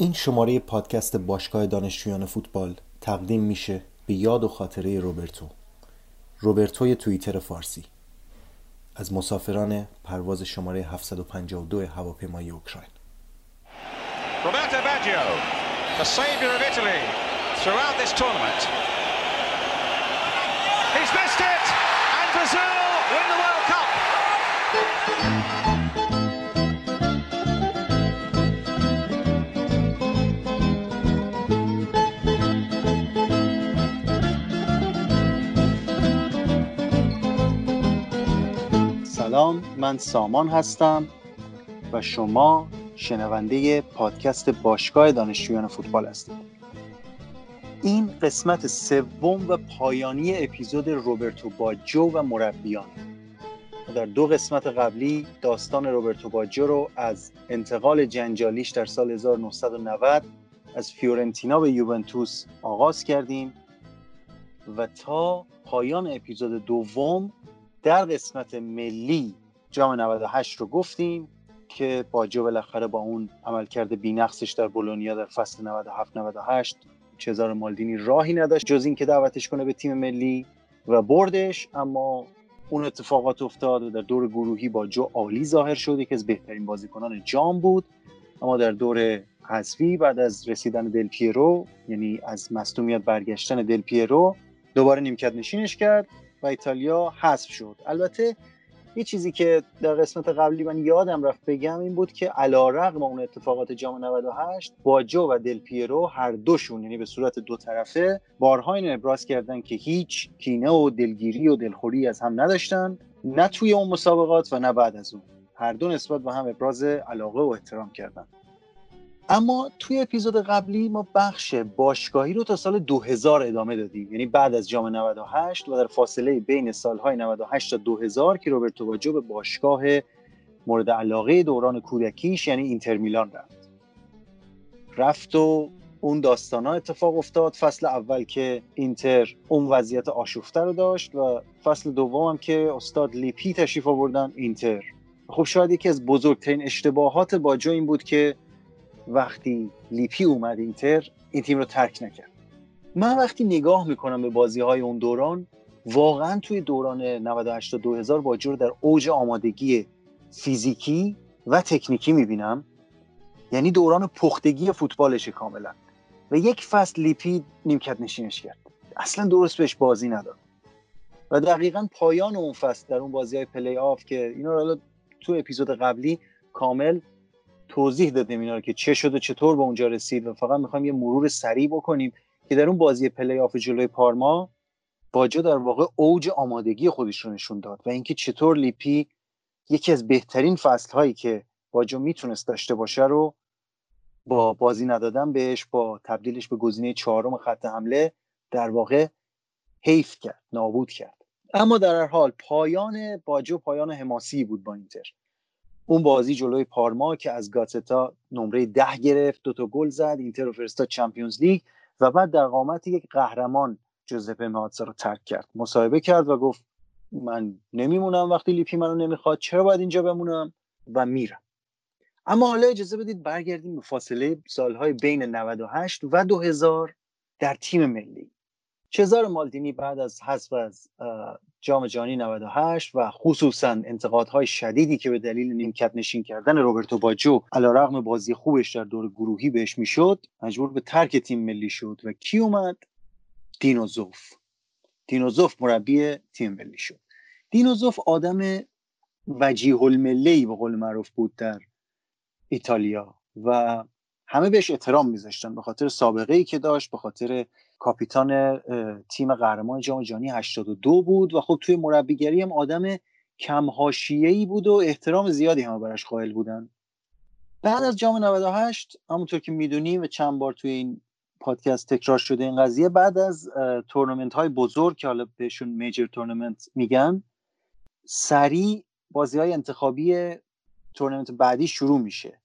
این شماره پادکست باشگاه دانشجویان فوتبال تقدیم میشه به یاد و خاطره روبرتو. روبرتوی توییتر فارسی. از مسافران پرواز شماره 752 هواپیمای اوکراین. Roberto Baggio, the سلام من سامان هستم و شما شنونده پادکست باشگاه دانشجویان فوتبال هستید. این قسمت سوم و پایانی اپیزود روبرتو باجو و مربیان. در دو قسمت قبلی داستان روبرتو باجو رو از انتقال جنجالیش در سال 1990 از فیورنتینا به یوونتوس آغاز کردیم و تا پایان اپیزود دوم در قسمت ملی جام 98 رو گفتیم که باجو بالاخره با اون عملکرد بی‌نقصش در بولونیا در فصل 97 98 چزار مالدینی راهی نداشت جز اینکه دعوتش کنه به تیم ملی و بردش. اما اون اتفاقات افتاد و در دور گروهی با جو عالی ظاهر شد. که از بهترین بازیکنان جام بود. اما در دور حذفی بعد از رسیدن دل پیرو یعنی از مصدومیت برگشتن دل پیرو دوباره نیمکت نشینش کرد. و ایتالیا حذف شد. البته یه چیزی که در قسمت قبلی من یادم رفت بگم این بود که علا رقم اون اتفاقات جام 98 باجو و دل پیرو هر دوشون یعنی به صورت دو طرفه بارها اینو ابراز کردن که هیچ کینه و دلگیری و دلخوری از هم نداشتن نه توی اون مسابقات و نه بعد از اون. هر دو نسبت به هم ابراز علاقه و احترام کردن. اما توی اپیزود قبلی ما بخش باشگاهی رو تا سال 2000 ادامه دادیم. یعنی بعد از جام 98 و در فاصله بین سالهای 98 تا 2000 که روبرتو باجو به باشگاه مورد علاقه دوران کودکیش یعنی اینتر میلان رفت. رفت و اون داستان ها اتفاق افتاد. فصل اول که اینتر اون وضعیت آشفته رو داشت و فصل دوم هم که استاد لیپی تشریف آوردن اینتر. خب شاید یکی از بزرگترین اشتباهات باجو این بود که وقتی لیپی اومد اینتر این تیم رو ترک نکرد. من وقتی نگاه می‌کنم به بازی های اون دوران واقعا توی دوران 98 تا 2000 باجو رو در اوج آمادگی فیزیکی و تکنیکی می‌بینم. یعنی دوران پختگی فوتبالش کاملا. و یک فصل لیپی نیمکت نشینش کرد. اصلا درست بهش بازی نداد. و دقیقا پایان اون فصل در اون بازی های پلی آف که اینا رو تو اپیزود قبلی کامل توضیح دادیم اینا رو که چه شد و چطور به اونجا رسید و فقط می‌خوایم یه مرور سریع بکنیم که در اون بازی پلی آف جلوی پارما باجو در واقع اوج آمادگی خودش رو نشون داد و اینکه چطور لیپی یکی از بهترین فصل هایی که باجو می‌تونست داشته باشه رو با بازی ندادن بهش با تبدیلش به گزینه چهارم خط حمله در واقع حیف کرد نابود کرد. اما در هر حال پایان باجو پایان حماسی بود با اینتر. اون بازی جلوی پارما که از گاتزتا نمره ده گرفت دوتا گل زد اینتر رو فرستاد Champions League و بعد در قامت یک قهرمان جوزپه ماتسا رو ترک کرد. مصاحبه کرد و گفت من نمیمونم وقتی لیپی منو نمی‌خواد چرا باید اینجا بمونم؟ و میرم. اما حالا اجازه بدید برگردیم به فاصله سالهای بین 98 و 2000 در تیم ملی. چزار مالدینی بعد از حذف از جام جهانی 98 و خصوصا انتقادهای شدیدی که به دلیل نیمکت نشین کردن روبرتو باجو علیرغم بازی خوبش در دور گروهی بهش می‌شد مجبور به ترک تیم ملی شد و کی اومد؟ دینوزوف. دینوزوف مربی تیم ملی شد. دینوزوف آدم وجیه الملی به قول معروف بود در ایتالیا و همه بهش احترام میذاشتن به خاطر سابقه ای که داشت به خاطر کاپیتان تیم قهرمان جام جهانی 82 بود و خب توی مربیگری هم آدم کم ای بود و احترام زیادی هم براش قائل بودن. بعد از جام 98 همونطور که می‌دونیم و چند بار توی این پادکست تکرار شده این قضیه بعد از تورنمنت های بزرگ که حالا بهشون major tournament میگن سریع بازی های انتخابی تورنمنت بعدی شروع میشه.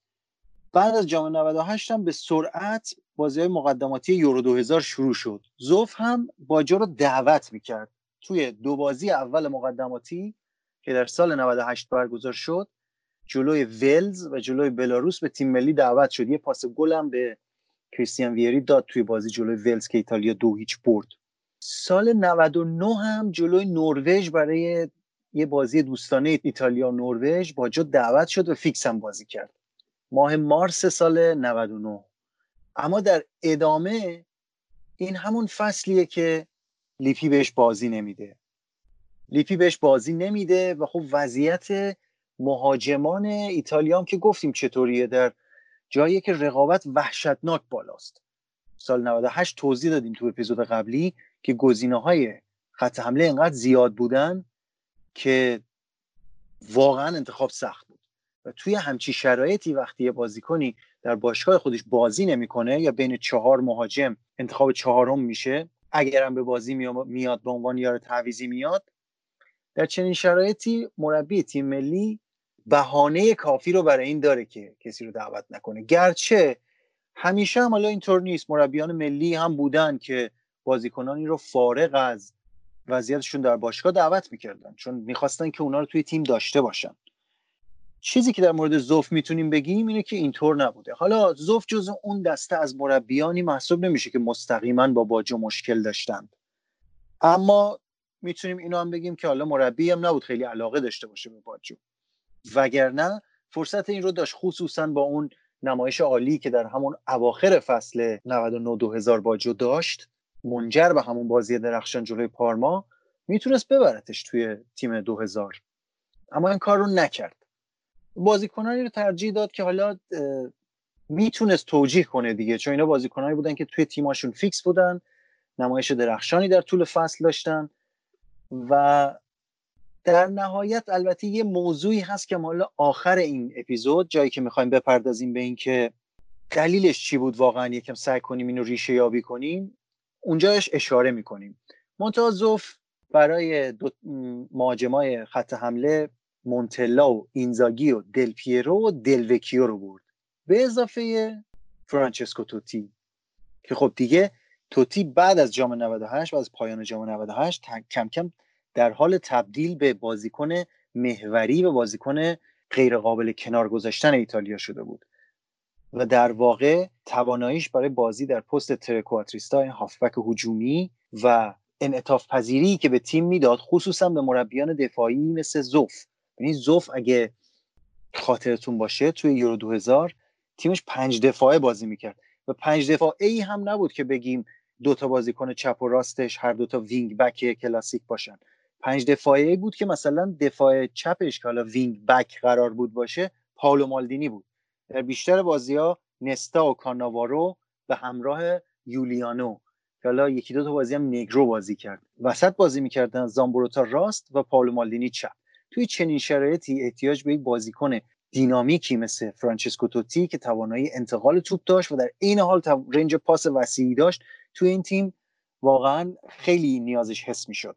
بعد از جام 98 هم به سرعت بازی مقدماتی یورو 2000 شروع شد. زوف هم باجو رو دعوت می‌کرد. توی دو بازی اول مقدماتی که در سال 98 برگزار شد جلوی ولز و جلوی بلاروس به تیم ملی دعوت شد. یه پاس گل هم به کریستیان ویه‌ری داد توی بازی جلوی ولز که ایتالیا دو هیچ برد. سال 99 هم جلوی نروژ برای یه بازی دوستانه ایتالیا و نروژ باجو دعوت شد و فیکس هم بازی کرد. ماه مارس سال 99 اما در ادامه این همون فصلیه که لیپی بهش بازی نمیده. لیپی بهش بازی نمیده و خب وضعیت مهاجمان ایتالیا هم که گفتیم چطوریه در جایی که رقابت وحشتناک بالاست. سال 98 توضیح دادیم تو اپیزود قبلی که گزینه های خط حمله انقدر زیاد بودن که واقعا انتخاب سخت بود. و توی همچی شرایطی وقتی یه بازیکنی در باشگاه خودش بازی نمی‌کنه یا بین چهار مهاجم انتخاب چهارم میشه اگرم به بازی میاد به عنوان یار تعویزی میاد. در چنین شرایطی مربی تیم ملی بهانه کافی رو برای این داره که کسی رو دعوت نکنه. گرچه همیشه هم حالا اینطور نیست مربیان ملی هم بودن که بازیکنانی رو فارغ از وضعیتشون در باشگاه دعوت می‌کردن چون می‌خواستن که اونا رو توی تیم داشته باشن. چیزی که در مورد زوف می‌تونیم بگیم اینه که اینطور نبوده. حالا زوف جز اون دسته از مربیانی محسوب نمیشه که مستقیما با باجو مشکل داشتند. اما می‌تونیم اینو هم بگیم که حالا مربی هم نبود خیلی علاقه داشته باشه به باجو وگرنه فرصت این رو داشت خصوصا با اون نمایش عالی که در همون اواخر فصل 99 2000 باجو داشت منجر به همون بازی درخشان جلوی پارما می‌تونست ببرتش توی تیم 2000 اما این کار رو نکرد. بازیکنانی رو ترجیح داد که حالا می‌تونست توجیه کنه دیگه چون اینا بازیکنانی بودن که توی تیماشون فیکس بودن نمایش درخشانی در طول فصل داشتن و در نهایت البته یه موضوعی هست که حالا آخر این اپیزود جایی که می‌خوایم بپردازیم به این که دلیلش چی بود واقعا یکم سعی کنیم اینو ریشه یابی کنیم اونجاش اشاره می‌کنیم. منتازوف برای دو مهاجمای خط حمله مونتلا و اینزاگی و دل پیرو و دلوکیو رو برد. به اضافه فرانچسکو توتی. که خب دیگه توتی بعد از جام 98 و از پایان جام 98 کم کم در حال تبدیل به بازیکن محوری و بازیکن غیرقابل کنار گذاشتن ایتالیا شده بود. و در واقع تواناییش برای بازی در پست ترکواتریستا این هافبک هجومی و انعطاف پذیری که به تیم می‌داد خصوصا به مربیان دفاعی مثل زوف یعنی زوف اگه خاطرتون باشه توی یورو 2000 تیمش پنج دفاعه بازی می‌کرد. و پنج دفاعه ای هم نبود که بگیم دوتا بازیکن چپ و راستش هر دوتا wing back کلاسیک باشن. پنج دفاعه بود که مثلا دفاع چپش که حالا wing back قرار بود باشه پاولو مالدینی بود. در بیشتر بازی ها نستا و کاناوارو به همراه یولیانو. که حالا یکی دو تا بازی هم نگرو بازی کرد. وسط بازی می‌کردن زامبروتا راست و پاولو مالدینی چپ. توی چنین شرایطی احتیاج به یک بازیکن دینامیکی مثل فرانچسکو توتی که توانایی انتقال توپ داشت و در این حال رنج پاس وسیعی داشت توی این تیم واقعا خیلی نیازش حس می‌شد.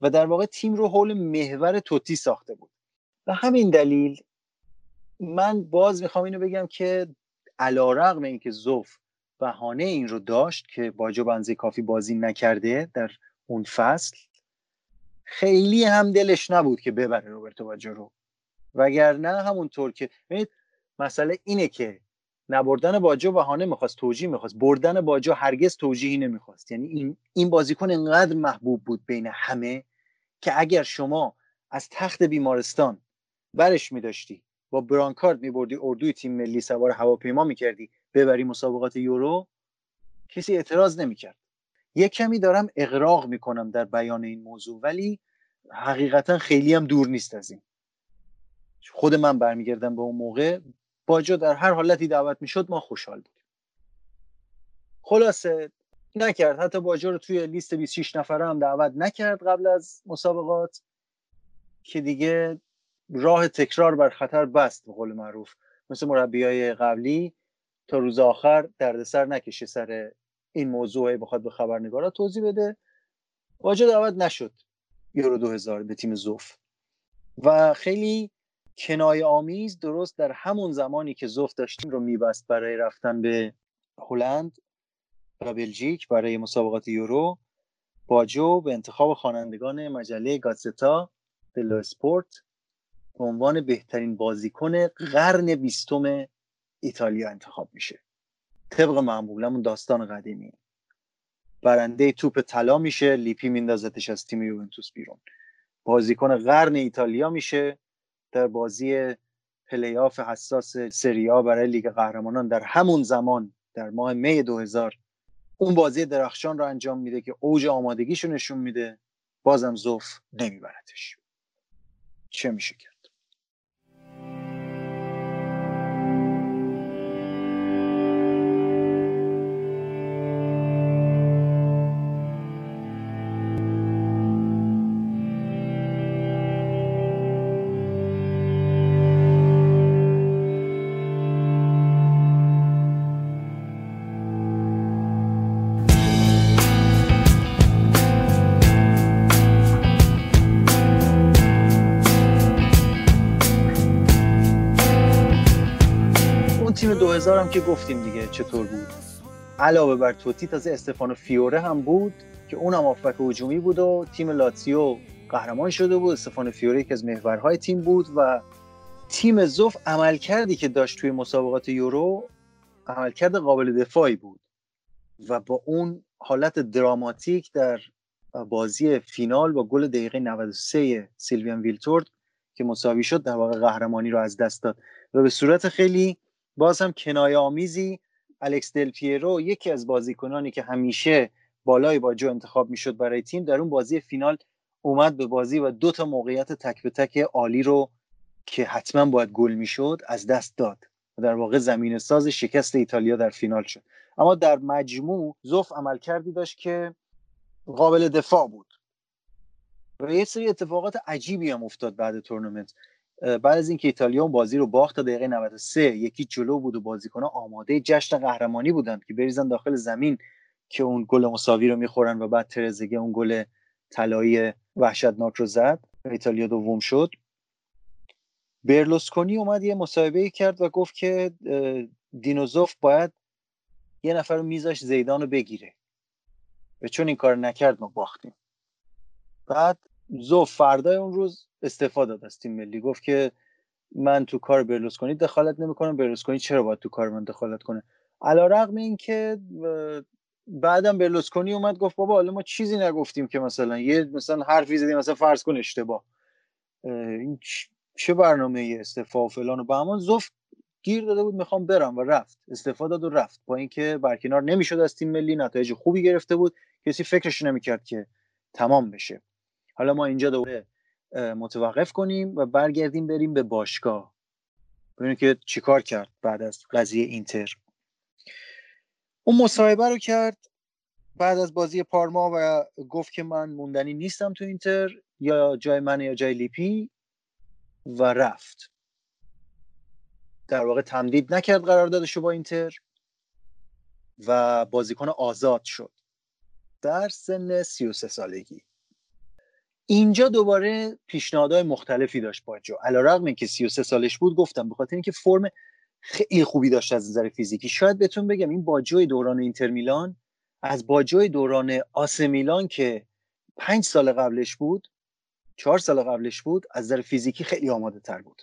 و در واقع تیم رو حول محور توتی ساخته بود. و همین دلیل من باز می‌خوام اینو بگم که علا رقم اینکه زوف بهانه این رو داشت که باجو بنزه کافی بازی نکرده در اون فصل خیلی هم دلش نبود که ببره روبرتو باجو رو. وگرنه همونطور که ببینید مسئله اینه که نبردن باجو بهانه می‌خواست توجیه می‌خواست. بردن باجو هرگز توجیهی نمی‌خواست. یعنی این این بازیکن انقدر محبوب بود بین همه که اگر شما از تخت بیمارستان برش میداشتی با برانکارد میبردی اردوی تیم ملی سوار هواپیما می‌کردی ببری مسابقات یورو کسی اعتراض نمی‌کرد. یه کمی دارم اقراق می‌کنم در بیان این موضوع ولی حقیقتا خیلی هم دور نیست از این. خود من برمیگردم به اون موقع. باجا در هر حالتی دعوت می‌شد ما خوشحال بودیم. خلاصه نکرد. حتی باجا رو توی لیست 26 نفره هم دعوت نکرد قبل از مسابقات که دیگه راه تکرار بر خطر بست به قول معروف. مثل مربی های قبلی تا روز آخر دردسر نکشه سر این موضوع بخواد به خبرنگارا توضیح بده. واجد دعوت نشد یورو 2000 به تیم زوف. و خیلی کنای آمیز درست در همون زمانی که زوف داشتیم رو میبست برای رفتن به هلند و بلژیک برای مسابقات یورو. باجو به انتخاب خوانندگان مجله گازتا دلو اسپورت به عنوان بهترین بازیکن قرن بیستم ایتالیا انتخاب میشه. طبق معمول داستان قدیمی. برنده توپ طلا میشه لیپی میندازتش از تیم یوونتوس بیرون. بازیکن قرن ایتالیا میشه در بازی پلی‌آف حساس سری آ برای لیگ قهرمانان در همون زمان در ماه می 2000 اون بازی درخشان رو انجام میده که اوج آمادگیشو نشون میده. بازم زوف نمیبرتش. چه میشه تیم 2000 هم که گفتیم دیگه چطور بود. علاوه بر توتی تازه استفانو فیوره هم بود که اونم آفبک هجومی بود و تیم لاتسیو قهرمان شده بود. استفانو فیوره یکی از محورهای تیم بود و تیم زوف عملکردی که داشت توی مسابقات یورو عملکرد قابل دفاعی بود و با اون حالت دراماتیک در بازی فینال با گل دقیقه 93 سیلویان ویلتورد که مساوی شد در واقع قهرمانی رو از دست داد. و به صورت خیلی باز هم کنایه آمیزی الکس دل پیرو یکی از بازیکنانی که همیشه بالای با جو انتخاب می‌شد برای تیم در اون بازی فینال اومد به بازی و دو تا موقعیت تک به تک عالی رو که حتما باید گل می‌شد از دست داد. و در واقع زمین ساز شکست ایتالیا در فینال شد. اما در مجموع زوف عمل کردی داشت که قابل دفاع بود. و یه سری اتفاقات عجیبی هم افتاد بعد تورنمنت. بعد از اینکه ایتالیا اون بازی رو باخت تا دقیقه 93 یکی جلو بود و بازیکن‌ها آماده جشن قهرمانی بودند که بریزن داخل زمین که اون گل مساوی رو می‌خورن و بعد ترزگه اون گل طلایی وحشتناک رو زد. ایتالیا دوم شد. برلوسکونی اومد یه مصاحبه کرد و گفت که دینوزوف باید یه نفر رو میذاش زیدان رو بگیره. و چون این کار نکرد ما باختیم. بعد زوف فردای اون روز استفاده داد از تیم ملی. گفت که من تو کار برلوسکونی دخالت نمی‌کنم. برلوسکونی چرا باید تو کار من دخالت کنه؟ علا رقم این که بعدم برلوسکونی اومد گفت بابا حالا ما چیزی نگفتیم که مثلا یه مثلا حرفی زدیم مثلا فرض کن اشتباه. این چه برنامه استفا و فلان و به همان زفت گیر داده بود می‌خوام برم و رفت. استفاده داد و رفت. با اینکه برکنار نمی‌شد از تیم ملی نتایج خوبی گرفته بود. کسی فکرش نمی‌کرد که تمام بشه. حالا ما اینجا دوباره متوقف کنیم و برگردیم بریم به باشگاه. ببینیم که چیکار کرد بعد از قضیه اینتر. اون مصاحبه رو کرد بعد از بازی پارما و گفت که من موندنی نیستم تو اینتر یا جای من یا جای لیپی و رفت. در واقع تمدید نکرد قراردادش با اینتر و بازیکن آزاد شد. در سن 33 سالگی. اینجا دوباره پیشنهادهای مختلفی داشت با جو. علیرغم اینکه 33 سالش بود گفتم به خاطر اینکه فرم خیلی خوبی داشت از نظر فیزیکی. شاید بهتون بگم این باجوی دوران اینتر میلان از باجوی دوران آس میلان که پنج سال قبلش بود چهار سال قبلش بود از نظر فیزیکی خیلی آماده تر بود.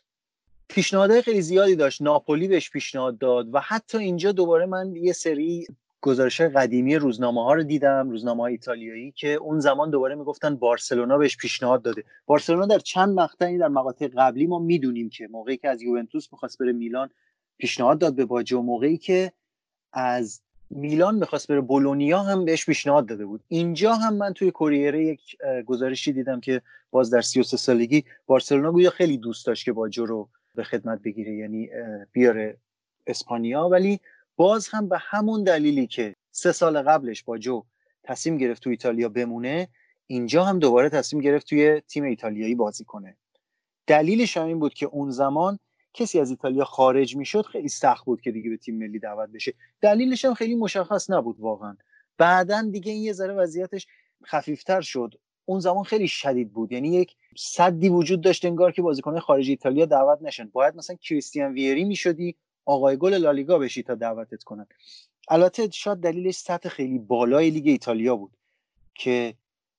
پیشنهادهای خیلی زیادی داشت. ناپولی بهش پیشنهاد داد و حتی اینجا دوباره من یه سری گزارش قدیمی روزنامه ها رو دیدم روزنامه های ایتالیایی که اون زمان دوباره می‌گفتن بارسلونا بهش پیشنهاد داده. بارسلونا در چند مقطعی در مقاطع قبلی ما می‌دونیم که موقعی که از یوونتوس می‌خواست بره میلان پیشنهاد داد به باجه موقعی که از میلان می‌خواست بره بولونیا هم بهش پیشنهاد داده بود. اینجا هم من توی کوریره یک گزارشی دیدم که باز در 33 سالگی بارسلونا گویا خیلی دوست داشت که باجو رو به خدمت بگیره یعنی بیاره اسپانیا. ولی باز هم به همون دلیلی که سه سال قبلش با جو تصمیم گرفت تو ایتالیا بمونه اینجا هم دوباره تصمیم گرفت توی تیم ایتالیایی بازی کنه. دلیلش هم این بود که اون زمان کسی از ایتالیا خارج می‌شد خیلی سخت بود که دیگه به تیم ملی دعوت بشه. دلیلش هم خیلی مشخص نبود واقعا. بعدا دیگه این یه ذره وضعیتش خفیفتر شد. اون زمان خیلی شدید بود. یعنی یک صدی وجود داشت انگار که بازیکنان خارج ایتالیا دعوت نشن. باید مثلا کریستیان ویری می‌شدی آقای گل لالیگا بشی تا دعوتت کنن. البته شاید دلیلش سطح خیلی بالای لیگ ایتالیا بود که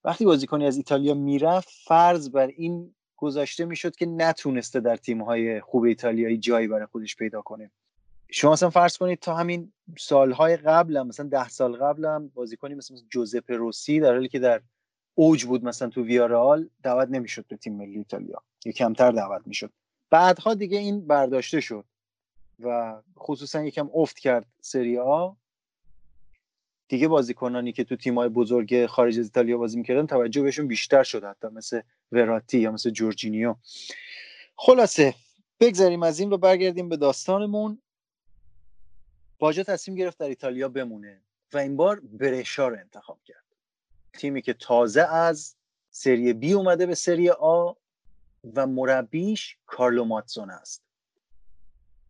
وقتی بازیکنی از ایتالیا می‌رفت فرض بر این گذاشته می‌شد که نتونسته در تیمهای خوب ایتالیایی جایی برای خودش پیدا کنه. شما مثلا فرض کنید تا همین سالهای قبل مثلا ده سال قبل هم بازیکنی مثل, مثل جوزپ روسی در حالی که در اوج بود مثلا تو ویارال دعوت نمی‌شد به تیم ملی ایتالیا. یا کمتر دعوت می‌شد. بعدها دیگه این برداشته شد. و خصوصا یکم افت کرد سری آ. دیگه بازیکنانی که تو تیمای بزرگ خارج از ایتالیا بازی می‌کردن توجه بهشون بیشتر شد حتی مثل وراتی یا مثل جورجینیو. خلاصه بگذاریم از این و برگردیم به داستانمون. باجا تصمیم گرفت در ایتالیا بمونه و این بار برشا رو انتخاب کرد. تیمی که تازه از سری بی اومده به سری آ و مربیش کارلو ماتزون است.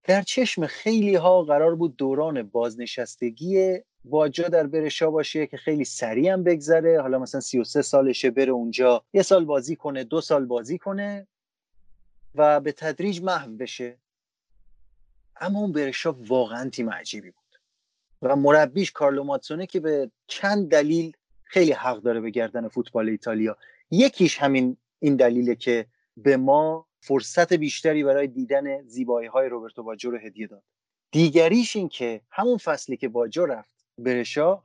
در چشم خیلی ها قرار بود دوران بازنشستگی باجا در برشا باشه که خیلی سریع هم بگذره. حالا مثلا 33 سالشه بره اونجا یه سال بازی کنه دو سال بازی کنه و به تدریج محو بشه. اما اون برشا واقعا تیم عجیبی بود و مربیش کارلو ماتسونه که به چند دلیل خیلی حق داره به گردن فوتبال ایتالیا. یکیش همین این دلیله که به ما فرصت بیشتری برای دیدن زیبایی های روبرتو باجو رو هدیه داد. دیگریش این که همون فصلی که باجو رفت برشا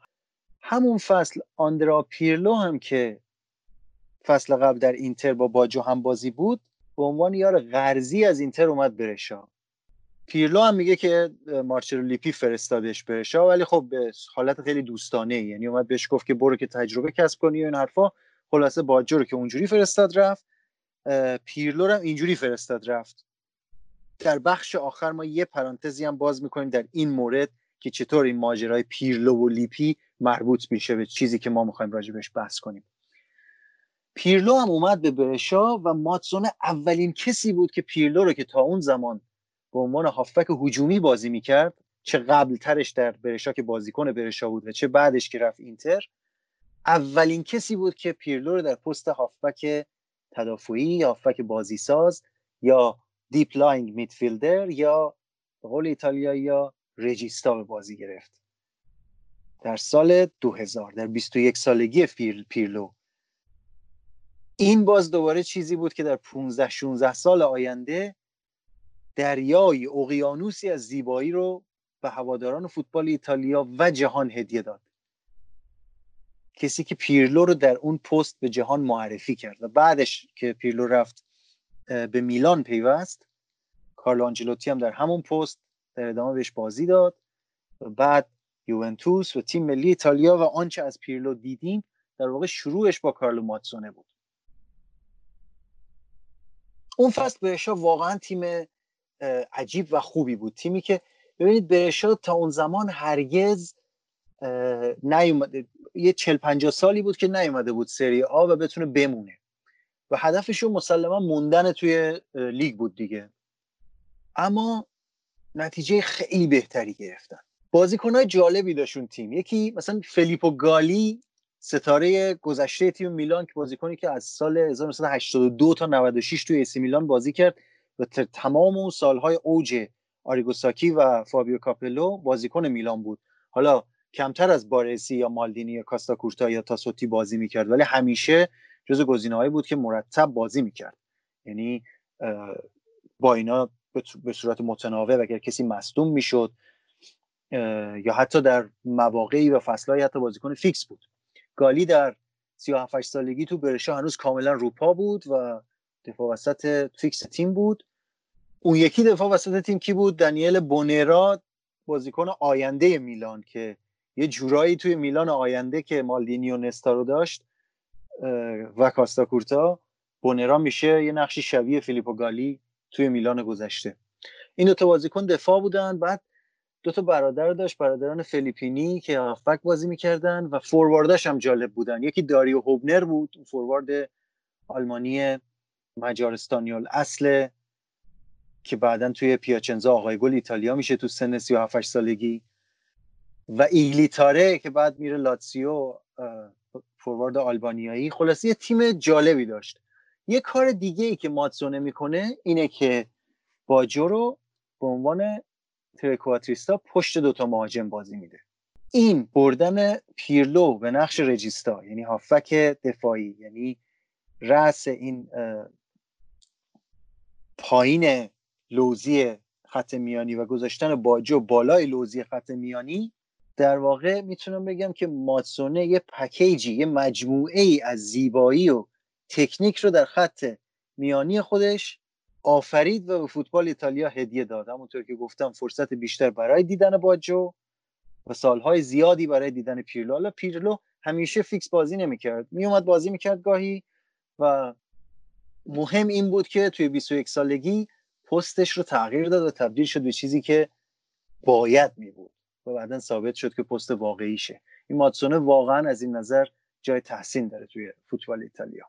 همون فصل آندرا پیرلو هم که فصل قبل در اینتر با باجو هم‌بازی بود به عنوان یار قرضی از اینتر اومد برشا. پیرلو هم میگه که مارچلو لیپی فرستادش برشا ولی خب به حالت خیلی دوستانه یعنی اومد بهش گفت که برو که تجربه کسب کنی و این حرفا. خلاصه باجو رو که اونجوری فرستاد رفت. پیرلو هم اینجوری فرستاد رفت. در بخش آخر ما یه پرانتزی هم باز می‌کنیم در این مورد که چطور این ماجرای پیرلو و لیپی مربوط میشه به چیزی که ما می‌خوایم راجبش بحث کنیم. پیرلو هم اومد به برشا و ماتزونه اولین کسی بود که پیرلو رو که تا اون زمان به عنوان هافبک هجومی بازی می‌کرد چه قبل ترش در برشا که بازیکن برشا بود و چه بعدش که رفت اینتر اولین کسی بود که پیرلو رو در پست هافبک تدافعی یا هافبک بازیساز یا deep-lying midfielder یا به قول ایتالیایی‌ها regista به بازی گرفت. در سال 2000 در 21 سالگی پیرلو. این باز دوباره چیزی بود که در 15 16 سال آینده دریای اقیانوسی از زیبایی رو به هواداران فوتبال ایتالیا و جهان هدیه داد. کسی که پیرلو رو در اون پست به جهان معرفی کرد و بعدش که پیرلو رفت به میلان پیوست. کارلو آنجلوتی هم در همون پست در ادامه بهش بازی داد. و بعد یوونتوس و تیم ملی ایتالیا و آنچه از پیرلو دیدیم در واقع شروعش با کارلو ماتسونه بود. اون فصل برشا واقعا تیم عجیب و خوبی بود. تیمی که ببینید برشا تا اون زمان هرگز نیومده یه چل پنجاه سالی بود که نیومده بود سری آ و بتونه بمونه. و هدفشون مسلما موندن توی لیگ بود دیگه. اما نتیجه خیلی بهتری گرفتن. بازیکنهای جالبی داشتون تیم. یکی مثلا فیلیپو گالی ستاره گذشته تیم میلان که بازیکنی که از سال 1982 تا 96 توی آ سی میلان بازی کرد و تمام اون سالهای اوج آریگو ساکی و فابیو کاپلو بازیکن میلان بود. حالا کمتر از بارسی یا مالدینی یا کاستا کورتا یا تاسوتی بازی می‌کرد ولی همیشه جزء گزینه‌هایی بود که مرتب بازی می‌کرد. یعنی با اینا به صورت متناوب اگر کسی مصدوم می‌شد یا حتی در مواقعی و فصلهای حتی بازیکن فیکس بود. گالی در 37 سالگی تو برشا هنوز کاملا رو پا بود و دفاع وسط فیکس تیم بود. اون یکی دفاع وسط تیم کی بود؟ دنیله بونرا بازیکن آینده میلان که یه جورایی توی میلان آینده که مالدینی و نستا رو داشت و کاستا کورتا بونرا میشه یه نقشی شبیه فیلیپو گالی توی میلان گذشته. این دو تا بازیکن دفاع بودن بعد دو تا برادر داشت برادران فلیپینی که هافبک بازی می‌کردن و فوروارداش هم جالب بودن. یکی داریو هوبنر بود فوروارد آلمانی مجارستانی اصل که بعدا توی پیاچنزا آقای گل ایتالیا میشه تو سن 37 سالگی. و ایگلیتاره که بعد میره لاتسیو فوروارد آلبانیایی. خلاصی یه تیم جالبی داشت. یه کار دیگه ای که ماتسونه می‌کنه اینه که باجو رو به عنوان ترکواتریستا پشت دوتا مهاجم بازی میده. این بردن پیرلو به نقش رجیستا یعنی هافک دفاعی یعنی رأس این پایین لوزی خط میانی و گذاشتن باجو بالای لوزی خط میانی در واقع می‌تونم بگم که ماتسونه یه پکیجی یه مجموعه ای از زیبایی و تکنیک رو در خط میانی خودش آفرید و به فوتبال ایتالیا هدیه داد. همونطور که گفتم فرصت بیشتر برای دیدن باجو و سالهای زیادی برای دیدن پیرلو. حالا پیرلو همیشه فیکس بازی نمی‌کرد. میومد بازی می‌کرد گاهی و مهم این بود که توی 21 سالگی پستش رو تغییر داد و تبدیل شد به چیزی که باید می بود و بعدا ثابت شد که پست واقعیشه. این ماتسونه واقعا از این نظر جای تحسین داره توی فوتبال ایتالیا.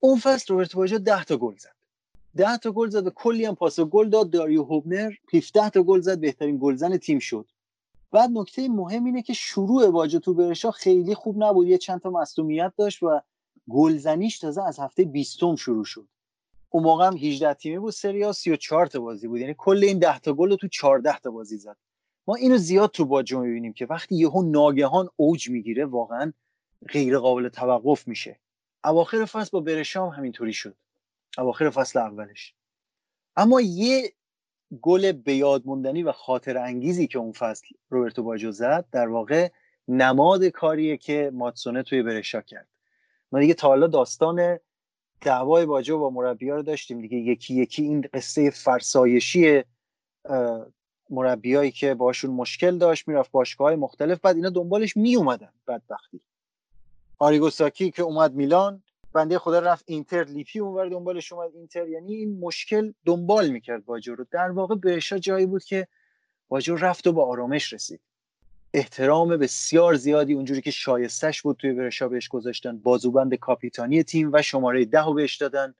اون فصل روبرت باجو 10 تا گل زد. 10 تا گل زد و کلی هم پاس گل داد. داریو هوبنر 17 تا گل زد. بهترین گلزن تیم شد. بعد نکته مهم اینه که شروع باجو تو برشا خیلی خوب نبود. یه چند تا مصونیت داشت و گلزنیش تازه از هفته 20 شروع شد. اون موقع هم 18 تیمی بود سری ها 34 تا بازی بود. یعنی کل این 10 تا گل رو تو 14 تا بازی زد. ما اینو زیاد تو باجو می‌بینیم که وقتی یهو ناگهان اوج می‌گیره واقعا غیر قابل توقف میشه. اواخر فصل با برشام همینطوری شد. اواخر فصل اولش. اما یه گل به موندنی و خاطر انگیزی که اون فصل روبرتو باجو زد در واقع نماد کاریه که ماتسونه توی برشا کرد. ما دیگه تا حالا داستان دعوای باجو با مربی رو داشتیم. دیگه یکی یکی این قصه فرسایشی مربیایی که باشون مشکل داشت می‌رفت باشگاه های مختلف بعد اینا دنبالش می اومدن بدبختی. آریگوساکی که اومد میلان بنده خدا رفت اینتر لیپی اونور دنبالش اومد اینتر. یعنی این مشکل دنبال می‌کرد باجو رو. در واقع برشا جایی بود که باجو رفت و با آرامش رسید. احترام بسیار زیادی اونجوری که شایستش بود توی برشا بهش گذاشتن. بازوبند کاپیتانی تیم و شماره ده رو بهش دادن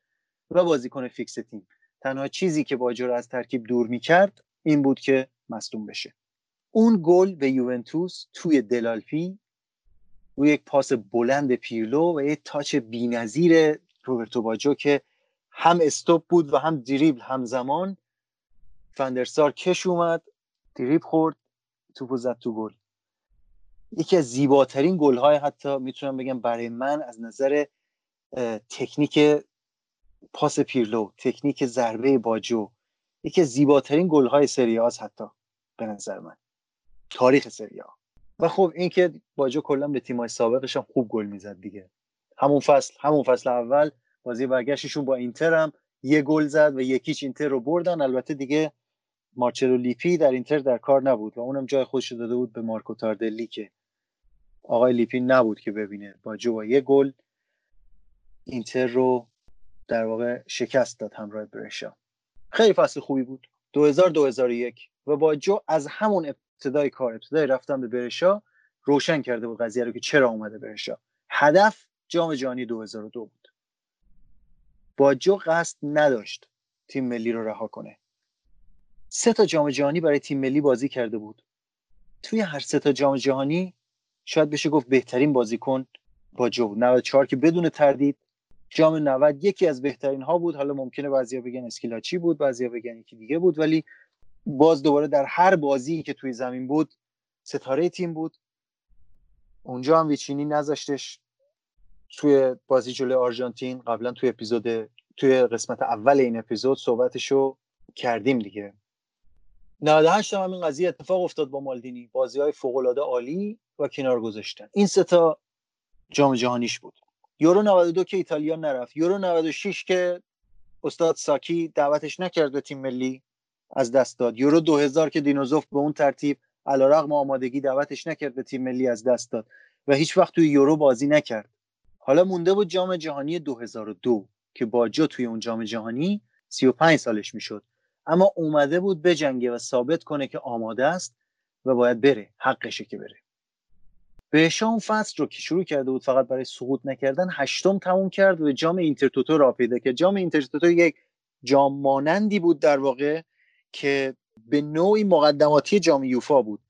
و بازیکن فیکس تیم. تنها چیزی که باجو از ترکیب دور می‌کرد این بود که مصدوم بشه. اون گل به یوونتوس توی دلالفی روی یک پاس بلند پیرلو و یک تاچ بینظیر روبرتو باجو که هم استوب بود و هم دریبل همزمان. فندرسار کش اومد دریبل خورد توپو زد تو گل. یکی از زیباترین گل های حتی می‌تونم بگم برای من از نظر تکنیک پاس پیرلو تکنیک ضربه باجو یکی از زیباترین گل های سری حتی به نظر من. تاریخ سری و خب این که باجو کلا به تیمای سابقش هم خوب گل می‌زد دیگه. همون فصل همون فصل اول بازی برگشتشون با اینتر هم یه گل زد و یک هیچ اینتر رو بردن. البته دیگه مارچلو لیپی در اینتر در کار نبود و اونم جای خودش داده بود به مارکو تاردلی که آقای لیپی نبود که ببینه. باجو با یه گل اینتر رو در واقع شکست داد همراه برشا. خیلی فصل خوبی بود. 2000 2001 و باجو از همون ابتدای کار ابتدای رفتن به برشا روشن کرده بود قضیه رو که چرا اومده برشا. هدف جام جهانی 2002 بود. باجو قصد نداشت تیم ملی رو رها کنه. سه تا جام جهانی برای تیم ملی بازی کرده بود. توی هر سه تا جام جهانی شاید بشه گفت بهترین بازیکن باجو بود. 94 که بدون تردید جام 90 یکی از بهترین ها بود. حالا ممکنه بعضیا بگن اسکیلاچی بود بعضیا بگن یکی دیگه بود ولی باز دوباره در هر بازی که توی زمین بود ستاره تیم بود. اونجا هم ویچینی نذاشتش. توی بازی جلوی آرژانتین قبلا توی اپیزود توی قسمت اول این اپیزود صحبتشو کردیم دیگه. 98 هم این قضیه اتفاق افتاد با مالدینی. بازی های فوق العاده عالی و کنار گذاشتن. این ستا جام جهانیش بود. یورو 92 که ایتالیا نرفت. یورو 96 که استاد ساکی دعوتش نکرد به تیم ملی از دست داد. یورو 2000 که دینوزوف به اون ترتیب علیرغم آمادگی دعوتش نکرد به تیم ملی از دست داد و هیچ وقت توی یورو بازی نکرد. حالا مونده بود جام جهانی 2002 که با جو توی اون جام جهانی 35 سالش می‌شد. اما اومده بود بجنگه و ثابت کنه که آماده است و باید بره حقشه که بره. به اون فصل رو که شروع کرده بود فقط برای سقوط نکردن هشتم تموم کرد و جام اینترتوتو را پیدا که جام اینترتوتو یک جام مانندی بود در واقع که به نوعی مقدماتی جام یوفا بود.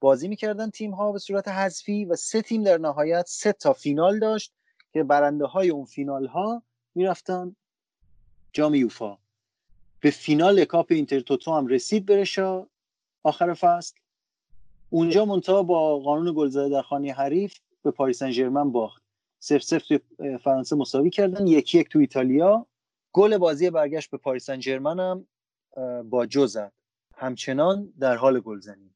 بازی می‌کردن تیم ها به صورت حذفی و سه تیم در نهایت سه تا فینال داشت که برنده های اون فینال ها می‌رفتن جام یوفا. به فینال کاپ اینترتوتو هم رسید برشا آخر فصل. اونجا منتها با قانون گلزده در خانه حریف به پاریس سن باخت. سف سف توی فرانسه مساوی کردن یکی یک تو ایتالیا. گل بازی برگشت به پاریس سن هم با جو زد. همچنان در حال گلزنی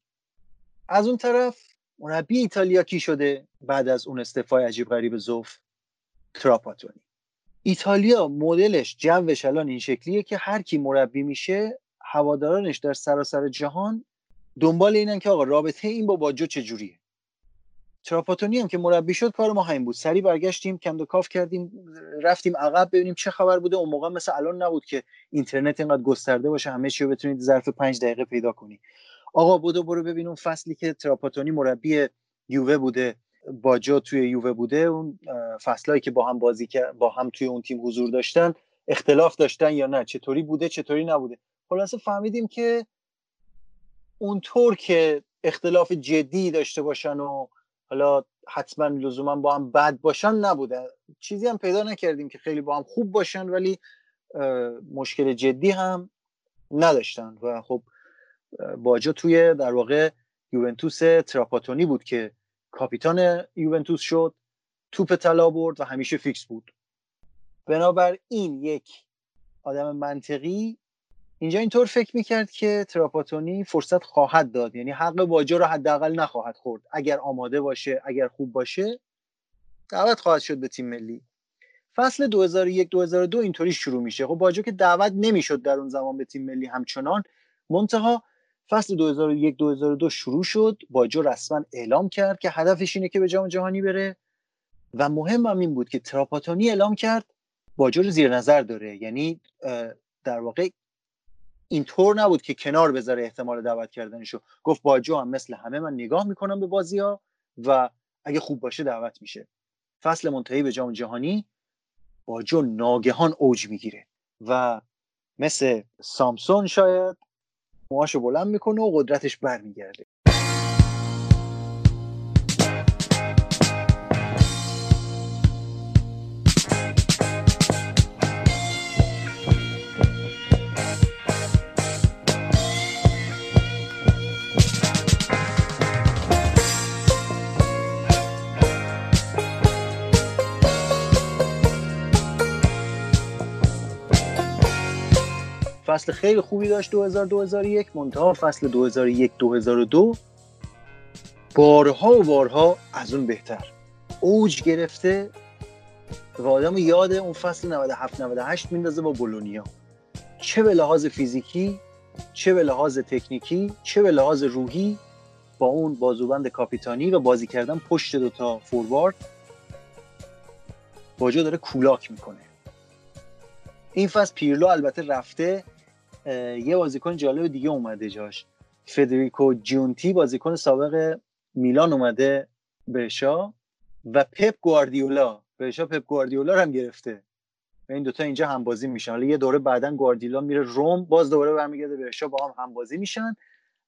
از اون طرف مربی ایتالیا کی شده بعد از اون استعفای عجیب غریب زوف تراپاتونی. ایتالیا مدلش جوش الان این شکلیه که هر کی مربی میشه هوادارانش در سراسر جهان دنبال اینن که آقا رابطه این با باجو چجوریه؟ تراپاتونی هم که مربی شد کار ما همین بود. سری برگشتیم کند کاف کردیم رفتیم عقب ببینیم چه خبر بوده. اون موقع مثل الان نبود که اینترنت اینقدر گسترده باشه همه چی رو بتونید ظرف پنج دقیقه پیدا کنی. آقا بودو برو ببین اون فصلی که تراپاتونی مربی یووه بوده باجو توی یووه بوده. اون فصلایی که با هم بازی با هم توی اون تیم حضور داشتن اختلاف داشتن یا نه چطوری بوده چطوری نبوده. خلاصه فهمیدیم که اونطور که اختلاف جدی داشته باشن و حالا حتما لزوما با هم بد باشن نبوده. چیزی هم پیدا نکردیم که خیلی با هم خوب باشن ولی مشکل جدی هم نداشتن. و خب باجا توی در واقع یوونتوس تراپاتونی بود که کاپیتان یوونتوس شد توپ طلا برد و همیشه فیکس بود. بنابراین یک آدم منطقی اینجا اینطور فکر می‌کرد که تراپاتونی فرصت خواهد داد. یعنی حق باجا رو حداقل نخواهد خورد. اگر آماده باشه اگر خوب باشه دعوت خواهد شد به تیم ملی. فصل 2001 2002 اینطوری شروع میشه. خب باجا که دعوت نمی‌شد در اون زمان به تیم ملی همچنان. منتها فصل 2001 2002 شروع شد. باجو رسما اعلام کرد که هدفش اینه که به جام جهانی بره. و مهم هم این بود که تراپاتونی اعلام کرد باجو رو زیر نظر داره. یعنی در واقع اینطور نبود که کنار بذاره احتمال دعوت کردنشو. گفت باجو هم مثل همه من نگاه می‌کنم به بازی ها و اگه خوب باشه دعوت میشه. فصل منتهی به جام جهانی باجو ناگهان اوج می‌گیره و مثل سامسون شاید موهاشو بلند می‌کنه و قدرتش برمیگرده. فصل خیلی خوبی داشت 2000 2001 منتها فصل 2001 2002 بارها و بارها از اون بهتر. اوج گرفته و آدم یاد اون فصل 97 98 میندازه با بولونیا. چه به لحاظ فیزیکی چه به لحاظ تکنیکی چه به لحاظ روحی با اون بازوبند کاپیتانی و بازی کردن پشت دوتا فوروارد باجا داره کولاک می‌کنه. این فصل پیرلو البته رفته یه بازیکن جالب دیگه اومده جاش. فدریکو جونتی بازیکن سابق میلان اومده بهشا و پپ گواردیولا. بهشا پپ گواردیولا هم گرفته. و این دوتا اینجا هم بازی میشن. حالا یه دوره بعدا گواردیولا میره روم باز دوره برمیگرده بهشا با هم هم بازی میشن.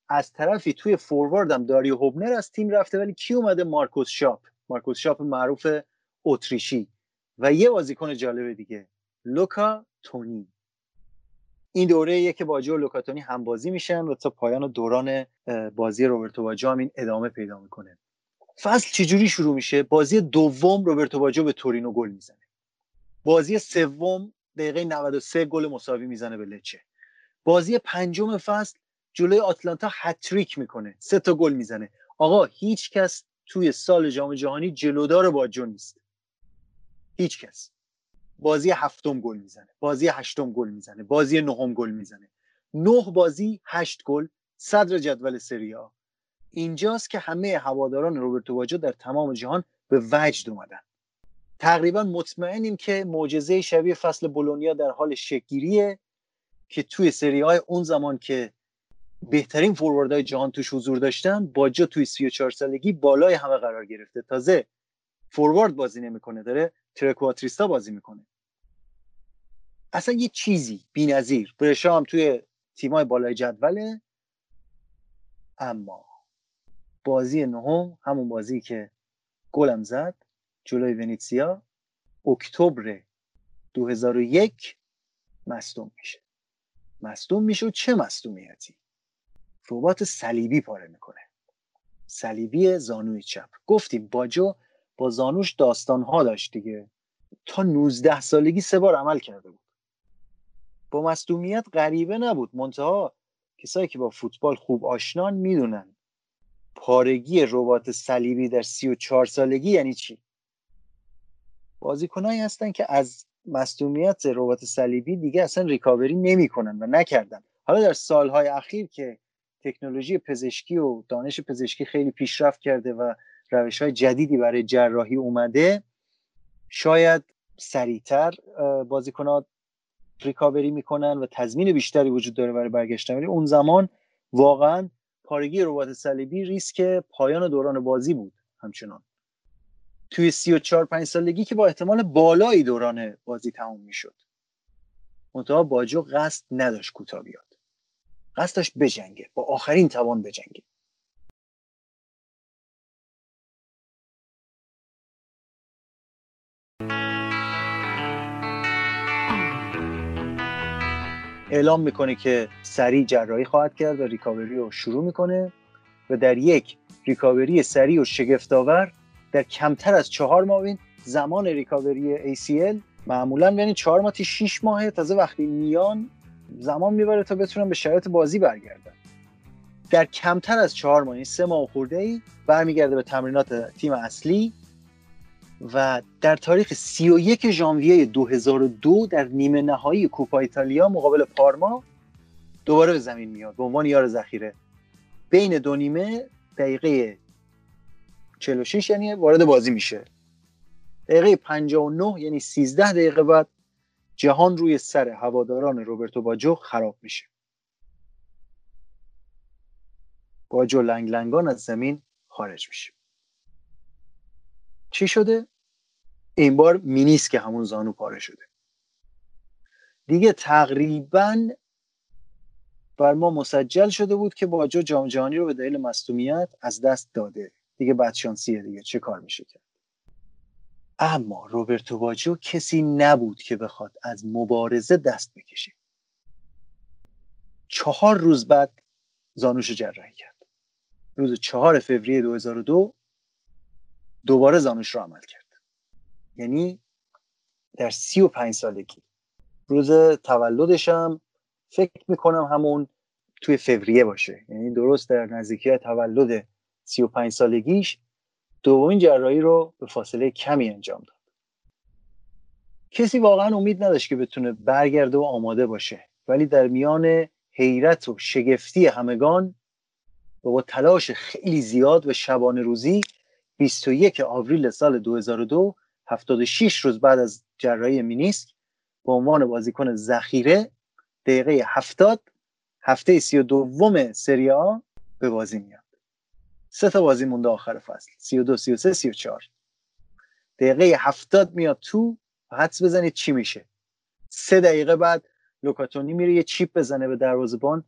از طرفی توی فوروارد هم داریو هوبنر از تیم رفته ولی کی اومده؟ مارکوس شاپ. مارکوس شاپ معروف اتریشی. و یه بازیکن جالب دیگه. لوکا تونی. این دوره که باجو و لوکاتونی هم بازی میشن و تا پایان دوران بازی روبرتو باجو هم این ادامه پیدا می‌کنه. فصل چجوری شروع میشه؟ بازی دوم روبرتو باجو به تورینو گل می‌زنه. بازی سوم دقیقه 93 گل مساوی می‌زنه به لچه. بازی پنجم فصل جلوی آتلانتا هتریک می‌کنه. سه تا گل می‌زنه. آقا هیچ کس توی سال جام جهانی جلودار باجو نیست. هیچ کس. بازی هفتم گل می‌زنه بازی هشتم گل می‌زنه بازی نهم گل می‌زنه. نه بازی هشت گل صدر جدول سریا اینجاست که همه هواداران روبرتو باجو در تمام جهان به وجد اومدن. تقریبا مطمئنیم که معجزه شبیه فصل بولونیا در حال شکگیریه که توی سری های اون زمان که بهترین فوروردهای جهان توش حضور داشتن باجا توی 34 سالگی بالای همه قرار گرفته. تازه فوروارد بازی نمی‌کنه داره ترکواتریستا بازی می‌کنه. اصلا یه چیزی بی‌نظیر. برشا هم توی تیمای بالای جدوله. اما بازی نهم همون بازی که گلم زد جلوی ونیتسیا اکتبر 2001 مصدوم میشه. مصدوم میشه و چه مصدومیتی؟ ربات صلیبی پاره می‌کنه. صلیبی زانوی چپ. گفتیم باجو با زانوش داستان ها داشت دیگه. تا 19 سالگی سه بار عمل کرده بود. با مصدومیت غریبه نبود. منتها کسایی که با فوتبال خوب آشنان می‌دونن. پارگی ربات صلیبی در سی و چهار سالگی یعنی چی؟ بازیکنایی هستن که از مصدومیت ربات صلیبی دیگه اصلا ریکاوری نمی‌کنن و نکردن. حالا در سالهای اخیر که تکنولوژی پزشکی و دانش پزشکی خیلی پیشرفت کرده و روش های جدیدی برای جراحی اومده. شاید سریعتر بازیکنات ریکاوری می‌کنن و تضمین بیشتری وجود داره برای برگشتن. ولی اون زمان واقعا پارگی ربات صلیبی ریسک پایان دوران بازی بود همچنان. توی سی و چار پنج سالگی که با احتمال بالایی دوران بازی تموم می‌شد. منتها باجو قصد نداشت کوتاه بیاد. قصد داشت بجنگه. با آخرین توان بجنگه. اعلام می‌کنه که سریع جراحی خواهد کرد و ریکاوری رو شروع می‌کنه و در یک ریکاوری سریع و شگفتآور در کمتر از چهار ماه این زمان ریکاوری ACL معمولا بین چهار ماه تا 6 ماه تازه وقتی میان زمان می‌بره تا بتونن به شرایط بازی برگردن. در کمتر از چهار ماه این سه ماه خورده ای برمیگرده به تمرینات تیم اصلی. و در تاریخ 31 ژانویه 2002 در نیمه نهایی کوپا ایتالیا مقابل پارما دوباره به زمین میاد. به عنوان یار ذخیره. بین دو نیمه دقیقه 46 یعنی وارد بازی میشه. دقیقه 59 یعنی 13 دقیقه بعد جهان روی سر هواداران روبرتو باجو خراب میشه. باجو لنگ لنگان از زمین خارج میشه. چی شده؟ این بار مینیس که همون زانو پاره شده. دیگه تقریبا بر ما مسجل شده بود که باجو جام جهانی رو به دلیل مصومیت از دست داده. دیگه بدشانسیه دیگه. چه کار میشه کرد؟ اما روبرتو باجو کسی نبود که بخواد از مبارزه دست بکشه. چهار روز بعد زانوش جراحی کرد. روز چهار فوریه 2002 دوباره زانوش رو عمل کرد. یعنی در سی و پنج سالگی. روز تولدشم فکر می‌کنم همون توی فوریه باشه. یعنی درست در نزدیکی تولد سی و پنج سالگیش دومین جراحی رو به فاصله کمی انجام داد. کسی واقعا امید نداشت که بتونه برگرده و آماده باشه. ولی در میان حیرت و شگفتی همگان و با تلاش خیلی زیاد و شبانه روزی 21 آوریل سال 2002 76 روز بعد از جراحی مینیسک به عنوان بازیکن ذخیره دقیقه 70 هفته 32 سری آ به بازی میاد. سه تا بازی مونده آخر فصل 32 33 34 دقیقه 70 میاد تو حدس بزنید چی میشه. سه دقیقه بعد لوکاتونی میره یه چیپ بزنه به دروازه‌بان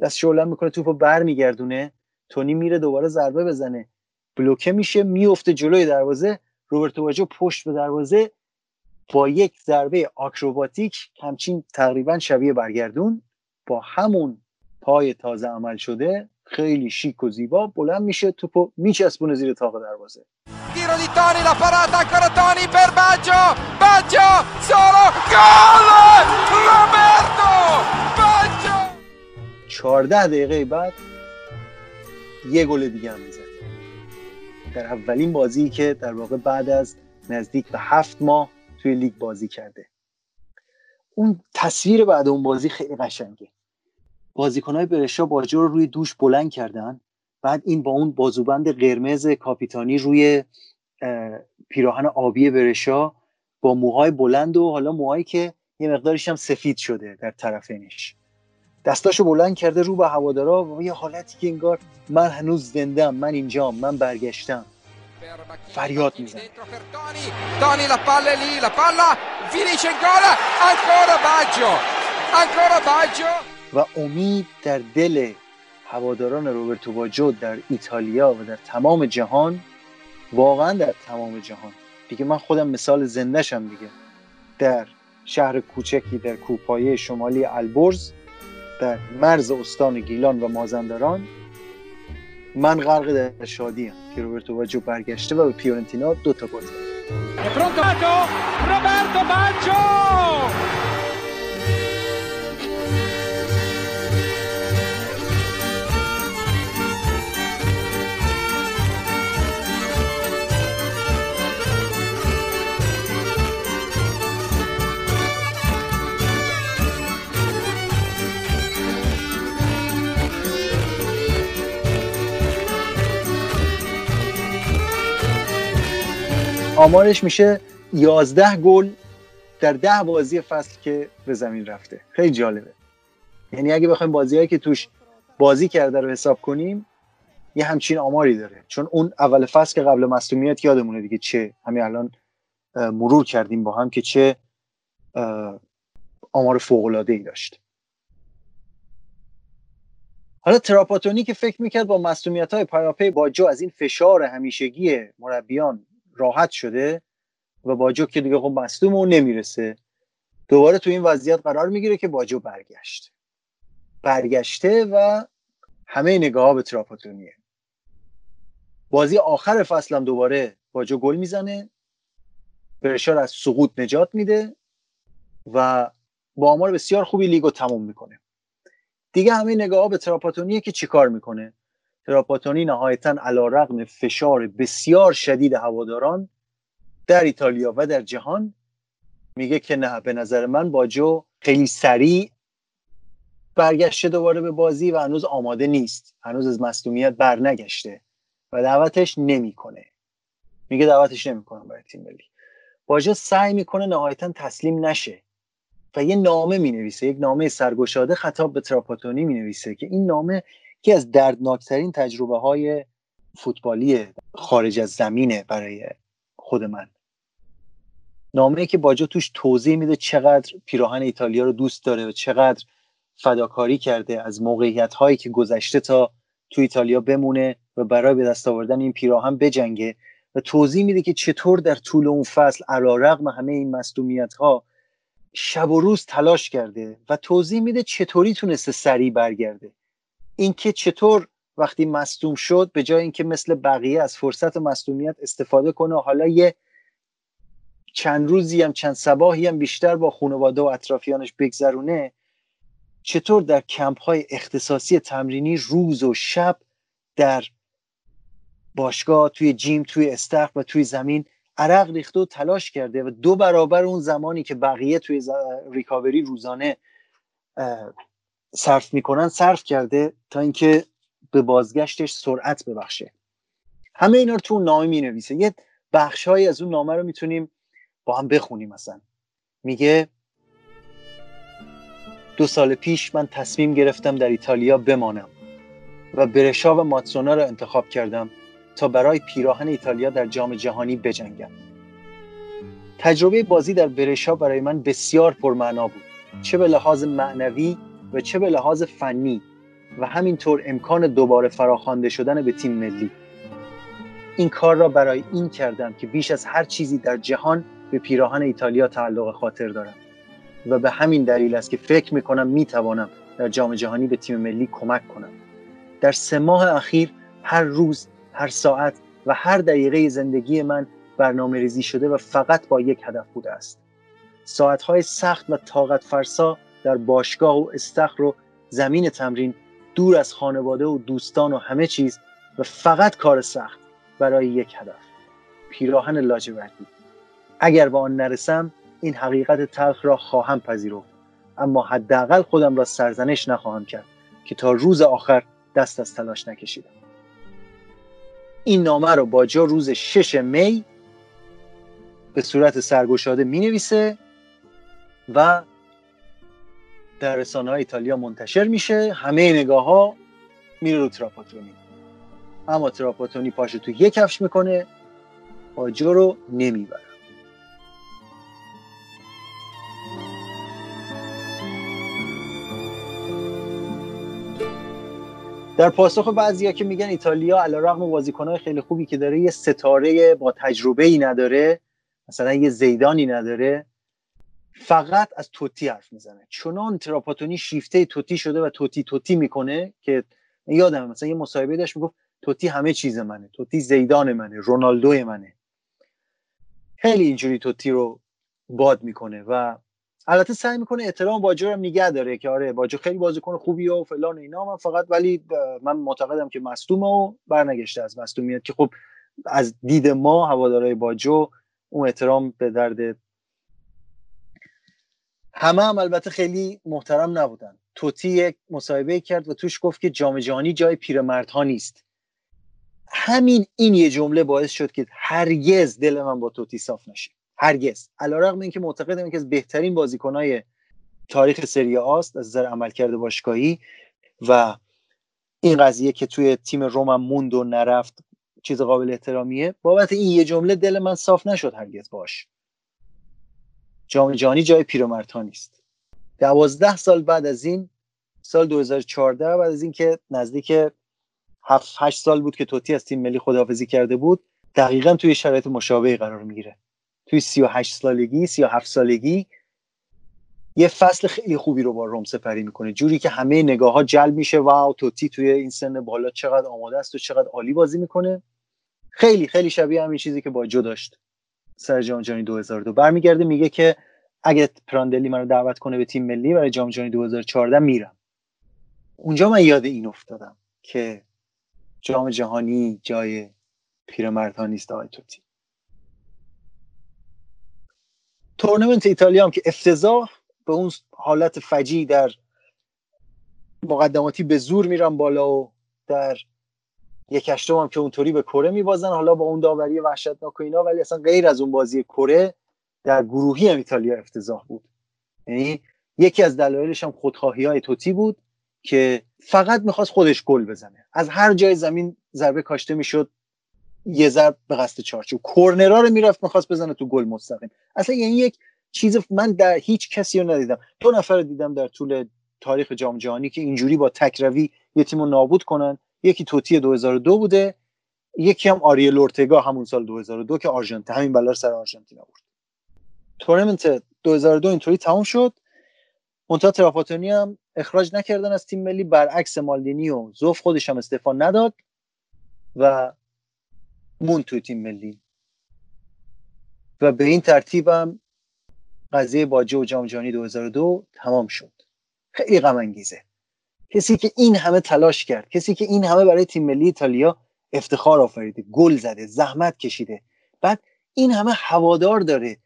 دست شعله می‌کنه توپو برمیگردونه تونی میره دوباره ضربه بزنه. بلوکه میشه میفته جلوی دروازه روبرتو باجو پشت به دروازه با یک ضربه آکروباتیک همچین تقریبا شبیه برگردون با همون پای تازه عمل شده خیلی شیک و زیبا بلند میشه توپو میچسبونه زیر تاق دروازه di Toni, la parata ancora Baggio, Baggio, solo, gol! Roberto Baggio! 14 دقیقه بعد یه گل دیگه هم می‌زنه در اولین بازی که در واقع بعد از نزدیک به هفت ماه توی لیگ بازی کرده. اون تصویر بعد اون بازی خیلی قشنگه. بازیکنهای برشا باجو رو روی دوش بلند کردن بعد این با اون بازوبند قرمز کاپیتانی روی پیراهن آبی برشا با موهای بلند و حالا موهایی که یه مقدارش هم سفید شده در طرفینش. دستاشو بلند کرده رو به هوادارا و یه حالتی که انگار من هنوز زندم من اینجام من برگشتم. فریاد می‌زنه Toni la palla è lì, la palla finisce in ancora Baggio, ancora Baggio. و امید در دل هواداران روبرتو باجو در ایتالیا و در تمام جهان واقعا در تمام جهان. دیگه من خودم مثال زندهشم دیگه. در شهر کوچکی در کوپایه شمالی البرز در مرز استان گیلان و مازندران من غرق در شادی هم که روبرتو باجو برگشته و به پیورنتینا دو تا گل زد. آمارش میشه 11 گل در ده بازی فصل که به زمین رفته. خیلی جالبه. یعنی اگه بخوایم بازیهایی که توش بازی کرده رو حساب کنیم یه همچین آماری داره. چون اون اول فصل که قبل مصومیت یادمونه دیگه چه همین الان مرور کردیم با هم که چه آمار فوق العاده ای داشت. حالا تراپاتونی که فکر می‌کرد با مصومیت های پیاپی با جو از این فشار همیشگی مربیان راحت شده و باجو که دیگه خب مصدوم اون نمی‌رسه. دوباره تو این وضعیت قرار می‌گیره که باجو برگشت برگشته و همه نگاه به تراپاتونیه. بازی آخر فصل هم دوباره باجو گل می‌زنه. برشار از سقوط نجات میده و با آمار بسیار خوبی لیگو تموم می‌کنه. دیگه همه نگاه به تراپاتونیه که چیکار می‌کنه؟ تراپاتونی نهایتا علا رقم فشار بسیار شدید هواداران در ایتالیا و در جهان میگه که نه به نظر من باجو خیلی سریع برگشته دوباره به بازی و هنوز آماده نیست. هنوز از مصدومیت برنگشته و دعوتش نمی‌کنه. میگه دعوتش نمی‌کنم برای تیم ملی. باجو سعی می‌کنه نهایتا تسلیم نشه و یه نامه می نویسه یک نامه سرگشاده خطاب به تراپاتونی می نویسه که این نامه که از دردناکترین تجربه های فوتبالی خارج از زمینه برای خود من. نامه که باجا توش توضیح میده چقدر پیراهن ایتالیا رو دوست داره و چقدر فداکاری کرده از موقعیت هایی که گذشته تا تو ایتالیا بمونه و برای به دست آوردن این پیراهن بجنگه و توضیح میده که چطور در طول اون فصل علا رقم همه این مصدومیت ها شب و روز تلاش کرده و توضیح میده چطوری تونسته سریع برگرده. اینکه چطور وقتی مصدوم شد به جای اینکه مثل بقیه از فرصت مصدومیت استفاده کنه حالا یه چند روزی هم چند سباهی هم بیشتر با خانواده و اطرافیانش بگذرونه چطور در کمپ های اختصاصی تمرینی روز و شب در باشگاه توی جیم توی استخر و توی زمین عرق ریخته و تلاش کرده و دو برابر اون زمانی که بقیه توی ریکاوری روزانه صرف می‌کنن صرف کرده تا اینکه به بازگشتش سرعت ببخشه. همه اینا رو تو نامه می نویسه یه بخش از اون نامه رو می‌تونیم با هم بخونیم مثلا. میگه دو سال پیش من تصمیم گرفتم در ایتالیا بمانم و برشا و ماتسونا را انتخاب کردم تا برای پیراهن ایتالیا در جام جهانی بجنگم. تجربه بازی در برشا برای من بسیار پرمعنا بود. چه به لحاظ معنوی و چه به لحاظ فنی و همینطور امکان دوباره فراخوانده شدن به تیم ملی. این کار را برای این کردم که بیش از هر چیزی در جهان به پیراهن ایتالیا تعلق خاطر دارم و به همین دلیل است که فکر می‌کنم می‌توانم در جام جهانی به تیم ملی کمک کنم. در سه ماه اخیر هر روز هر ساعت و هر دقیقه زندگی من برنامه ریزی شده و فقط با یک هدف بوده است. ساعتهای سخت و طاقت فرسا در باشگاه و استخر و زمین تمرین دور از خانواده و دوستان و همه چیز و فقط کار سخت برای یک هدف پیراهن لاجوردی. اگر به آن نرسم این حقیقت تلخ را خواهم پذیرفت. اما حداقل خودم را سرزنش نخواهم کرد که تا روز آخر دست از تلاش نکشیدم. این نامه رو با جا روز 6 می به صورت سرگشاده می نویسه و در رسانه های ایتالیا منتشر میشه. همه نگاه ها میره رو تراپاتونی. اما تراپاتونی پاشو تو یک کفش می‌کنه. آجو رو نمی‌بره. در پاسخ بعضیا که میگن ایتالیا علیرغم بازیکنهای خیلی خوبی که داره یه ستاره با تجربه ای نداره مثلا یه زیدانی نداره. فقط از توتی حرف می‌زنه. چنان تراپاتونی شیفته توتی شده و توتی توتی می‌کنه که یادم مثلا یه مصاحبه داشت می‌گفت توتی همه چیز منه. توتی زیدان منه رونالدو منه. خیلی اینجوری توتی رو باد می‌کنه و البته سعی می‌کنه احترام باجو رو نگه داره که آره باجو خیلی بازیکن خوبی و فلان اینا. من فقط ولی من معتقدم که مصدومه و برنگشته از مصدومیت که خب از دید ما هوادارهای باجو اون احترام به درد همه هم البته خیلی محترم نبودن. توتی یک مصاحبه کرد و توش گفت که جام جهانی جای پیرمردها نیست. همین این یه جمله باعث شد که هرگز دل من با توتی صاف نشه. هرگز. علیرغم اینکه معتقدم که از بهترین بازیکنهای تاریخ سری آست از نظر عملکرد باشگاهی و این قضیه که توی تیم روم موند و نرفت چیز قابل احترامیه. بابت این یه جمله دل من صاف نشد هرگز باش. جام جهانی جای پیرمرد نیست. دوازده سال بعد از این سال 2014 بعد از اینکه نزدیک 7 8 سال بود که توتی از تیم ملی خداحافظی کرده بود دقیقا توی شرایط مشابهی قرار می‌گیره. توی 38 سالگی 37 سالگی یه فصل خیلی خوبی رو با روم سپری می‌کنه. جوری که همه نگاه ها جلب میشه واو توتی توی این سن بالا چقدر آماده است و چقدر عالی بازی می‌کنه. خیلی خیلی شبیه همین چیزی که با جو داشت. سر جام جهانی 2002 برمیگرده میگه که اگه پراندلی منو دعوت کنه به تیم ملی برای جام جهانی 2014 میرم. اونجا من یاد این افتادم که جام جهانی جای پیرمردها نیست آقای توتی. تورنمنت ایتالیا هم که افتضاح به اون حالت فجی در مقدماتی به زور میرن بالا و در یک هشتم هم که اونطوری به کره میبازن. حالا با اون داوری وحشتناک و اینا ولی اصلا غیر از اون بازی کره در گروهی هم ایتالیا افتضاح بود. یعنی یکی از دلایلش هم خودخواهی های توتی بود که فقط می‌خواست خودش گل بزنه. از هر جای زمین ضربه کاشته می‌شد یه ضرب به قصد چارچوب. کورنرا رو می‌رفت می‌خواست بزنه تو گل مستقیم. اصلا یعنی یک چیز من در هیچ کسی رو ندیدم. دو نفر رو دیدم در طول تاریخ جام جهانی که اینجوری با تکروی یه تیم نابود کنن. یکی توتی 2002 بوده یکی هم آریل اورتگا همون سال 2002 که آرژانتین همین بلا سر آرژانتین آورد تورنمنت 2002 اینطوری تموم شد. منتها تراپاتونی هم اخراج نکردن از تیم ملی برعکس مالدینی و زوف خودش هم استعفا نداد و مون توی تیم ملی. و به این ترتیب هم قضیه باجه و جام جهانی 2002 تمام شد. خیلی غم انگیزه کسی که این همه تلاش کرد کسی که این همه برای تیم ملی ایتالیا افتخار آفریده گل زده زحمت کشیده. بعد این همه هوادار داره.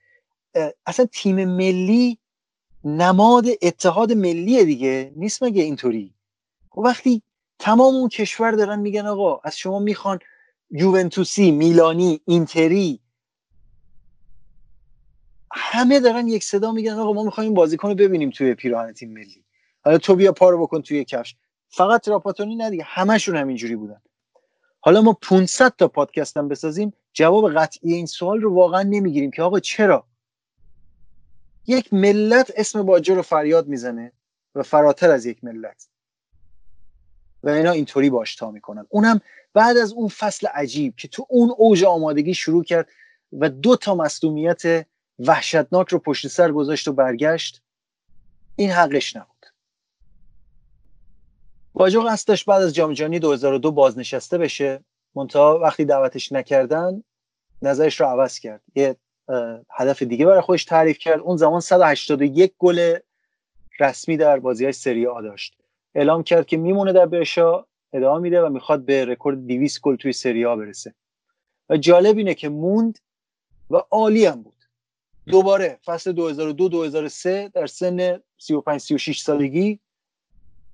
اصلا تیم ملی نماد اتحاد ملی دیگه. نیست مگه اینطوری؟ و خب وقتی تمام اون کشور دارن میگن آقا از شما می‌خوان یوونتوسی میلانی اینتری. همه دارن یک صدا میگن آقا ما می‌خوایم بازیکن رو ببینیم توی پیراهن تیم ملی. حالا تو بیا پارو بکن توی کفش. فقط تراپاتونی نه دیگه همشون همینجوری بودن. حالا ما 500 تا پادکست هم بسازیم جواب قطعی این سوال رو واقعا نمی‌گیریم که آقا چرا؟ یک ملت اسم باجه رو فریاد می‌زنه و فراتر از یک ملت. و اینا اینطوری باش تا می‌کنن. اونم بعد از اون فصل عجیب که تو اون اوج آمادگی شروع کرد و دو تا مصدومیت وحشتناک رو پشت سر گذاشت و برگشت این حقش نبود. باجو قصد داشت بعد از جام جهانی 2002 بازنشسته بشه. منتها وقتی دعوتش نکردن نظرش رو عوض کرد. یه هدف دیگه برای خودش تعریف کرد. اون زمان 181 گل رسمی در بازی های سری آ داشت. اعلام کرد که میمونه در برشا ادامه میده و می‌خواد به رکورد 200 گل توی سری آ برسه. و جالب اینه که موند و عالی هم بود. دوباره فصل 2002 2003 در سن 35 36 سالگی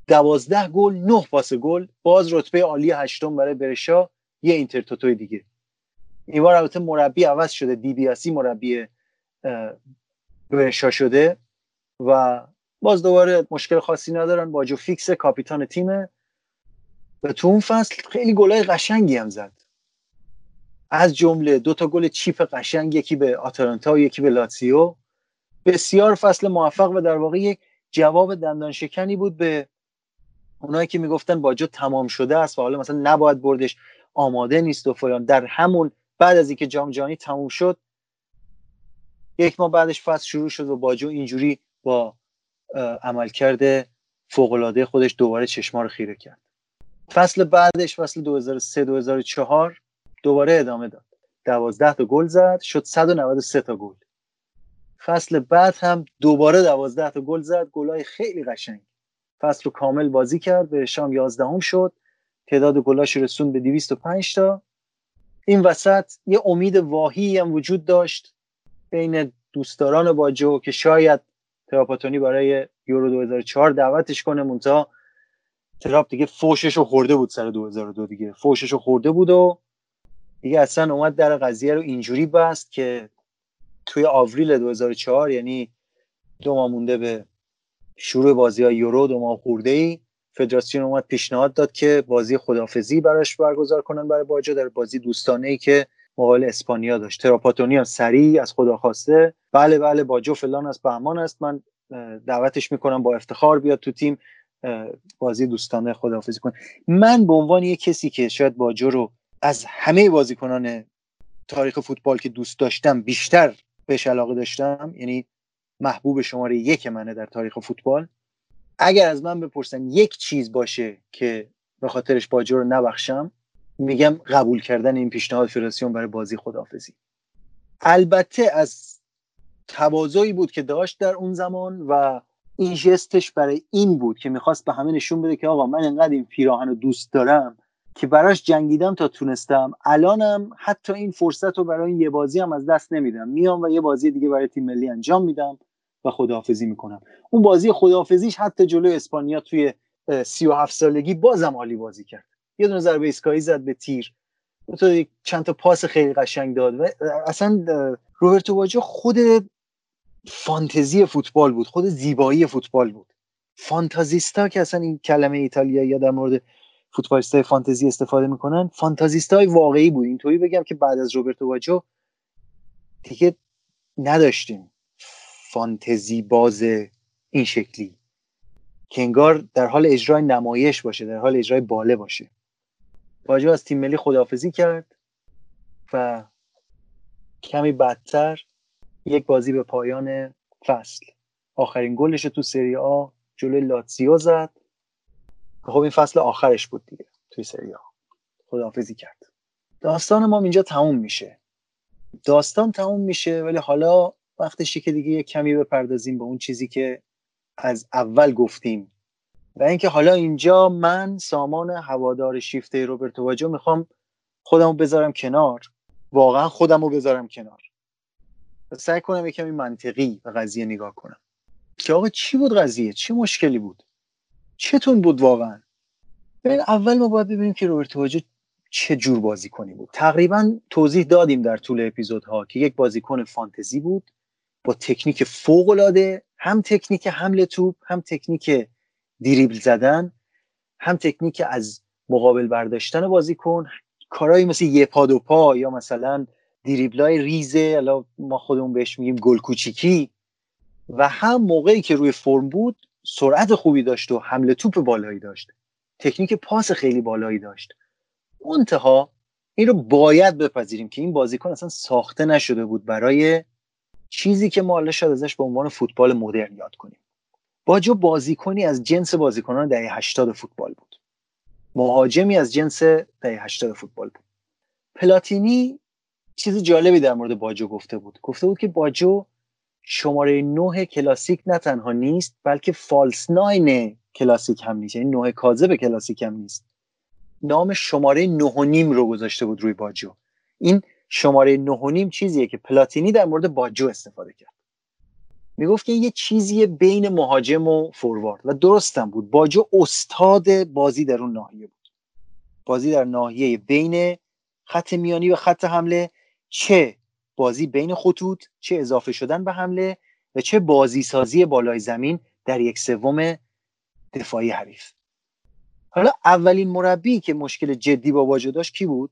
12 گل 9 پاس گل. باز رتبه عالی هشتم برای برشا. یه اینترتوتوی دیگه. این بار البته مربی عوض شده. دی بیاسی مربی برشا شده. و باز دوباره مشکل خاصی ندارن. باجو فیکس کاپیتان تیمه و تو اون فصل خیلی گلای قشنگی هم زد. از جمله دو تا گل چیپ قشنگ یکی به آتالانتا و یکی به لاتسیو بسیار فصل موفق و در واقع یک جواب دندان شکنی بود به اونایی که می‌گفتن باجو تمام شده است و حالا مثلا نباید بردش آماده نیست و فلان. در همون بعد از اینکه جام جهانی تموم شد یک ماه بعدش فصل شروع شد و باجو اینجوری با عملکرد فوق خودش دوباره چشما رو خیره کرد. فصل بعدش فصل 2003 2004 دوباره ادامه داد. 12 تا گل زد شد 193 تا گل. فصل بعد هم دوباره 12 تا گل زد. گلای خیلی قشنگ. فصل رو کامل بازی کرد به شام 11 هم شد. تعداد گلاش رسون به 205 تا. این وسط یه امید واهی هم وجود داشت بین دوستداران باجو که شاید تراپاتونی برای یورو 2004 دعوتش کنه. مونتا تراپ دیگه فوشش خورده بود سر 2002 دیگه. فوشش خورده بود و دیگه اصلا اومد در قضیه رو اینجوری بست که توی آوریل 2004 یعنی دو ماه مونده به شروع بازی های یورو دو ماه خورده ای فدراسیون اومد پیشنهاد داد که بازی خدافزی براش برگزار کنن برای باجا در بازی دوستانه ای که مقابل اسپانیا داشت. تراپاتونی هم سریع از خدا خواسته. بله بله باجو فلان از بهمان است. من دعوتش می‌کنم با افتخار بیاد تو تیم بازی دوستانه خداحافظی کنه. من به عنوان یک کسی که شاید باجو رو از همه بازیکنان تاریخ فوتبال که دوست داشتم بیشتر بهش علاقه داشتم یعنی محبوب شماره یک منه در تاریخ فوتبال. اگر از من بپرسن یک چیز باشه که به خاطرش باجو رو نبخشم میگم قبول کردن این پیشنهاد فدراسیون برای بازی خداحافظی. البته از تواضعی بود که داشت در اون زمان و این جستش برای این بود که می‌خواست به همه نشون بده که آقا من انقدر این پیراهن رو دوست دارم که براش جنگیدم تا تونستم. الانم حتی این فرصت رو برای یه بازی هم از دست نمیدم. میام و یه بازی دیگه برای تیم ملی انجام میدم و خداحافظی می‌کنم. اون بازی خداحافظیش حتی جلوی اسپانیا توی 37 سالگی بازم عالی بازی کرد. یه دونه ضربه ایستگاهی زد به تیر. تو چند تا پاس خیلی قشنگ داد و اصلا روبرتو باجو خود فانتزی فوتبال بود. خود زیبایی فوتبال بود. فانتازیستا که اصلا این کلمه ایتالیایی یا در مورد فوتبالیستای فانتزی استفاده می‌کنن. فانتازیستای واقعی بود. اینطوری بگم که بعد از روبرتو باجو دیگه نداشتیم فانتزی باز این شکلی. که انگار در حال اجرای نمایش باشه در حال اجرای باله باشه. باجو از تیم ملی خداحافظی کرد و کمی بدتر یک بازی به پایان فصل. آخرین گلش تو سری آ جلوی لاتزیو زد. خب این فصل آخرش بود دیگه توی سری آ. خداحافظی کرد. داستان ما اینجا تموم میشه. داستان تموم میشه ولی حالا وقتشه که دیگه یک کمی بپردازیم به اون چیزی که از اول گفتیم. و اینکه حالا اینجا من سامان هوادار شیفته روبرتو واجو می‌خوام خودمو بذارم کنار. واقعا خودمو بذارم کنار. سعی کنم یکمی منطقی به قضیه نگاه کنم. که آقا چی بود قضیه؟ چه مشکلی بود؟ چتون بود واقعا؟ ببین اول ما باید ببینیم که روبرتو واجو چه جور بازیکنی بود. تقریبا توضیح دادیم در طول اپیزودها که یک بازیکن فانتزی بود با تکنیک فوق العاده هم تکنیک حمله توپ هم تکنیک دیریبل زدن هم تکنیک از مقابل برداشتن بازیکن کارهایی مثل یه پا دو پا یا مثلا دیریبلای ریزه الان ما خودمون بهش میگیم گل کوچیکی. و هم موقعی که روی فرم بود سرعت خوبی داشت و حمله توپ بالایی داشت. تکنیک پاس خیلی بالایی داشت. منتها این رو باید بپذیریم که این بازیکن اصلا ساخته نشده بود برای چیزی که ما شاید ازش به عنوان فوتبال مدرن یاد کنیم. باجو بازیکنی از جنس بازیکنان دهه 80 فوتبال بود. مهاجمی از جنس دهه 80 فوتبال بود. پلاتینی چیز جالبی در مورد باجو گفته بود. گفته بود که باجو شماره نه کلاسیک نه تنها نیست بلکه فالس ناین کلاسیک هم نیست. یعنی نه کاذب کلاسیک هم نیست. نام شماره نه و نیم رو گذاشته بود روی باجو. این شماره نه و نیم چیزیه که پلاتینی در مورد باجو استفاده کرد. می‌گفت که یه چیزی بین مهاجم و فوروارد و درستم بود. باجو استاد بازی در اون ناحیه بود. بازی در ناحیه بین خط میانی و خط حمله چه بازی بین خطوط چه اضافه شدن به حمله و چه بازی سازی بالای زمین در یک سوم دفاعی حریف. حالا اولین مربی که مشکل جدی با باجو داشت کی بود؟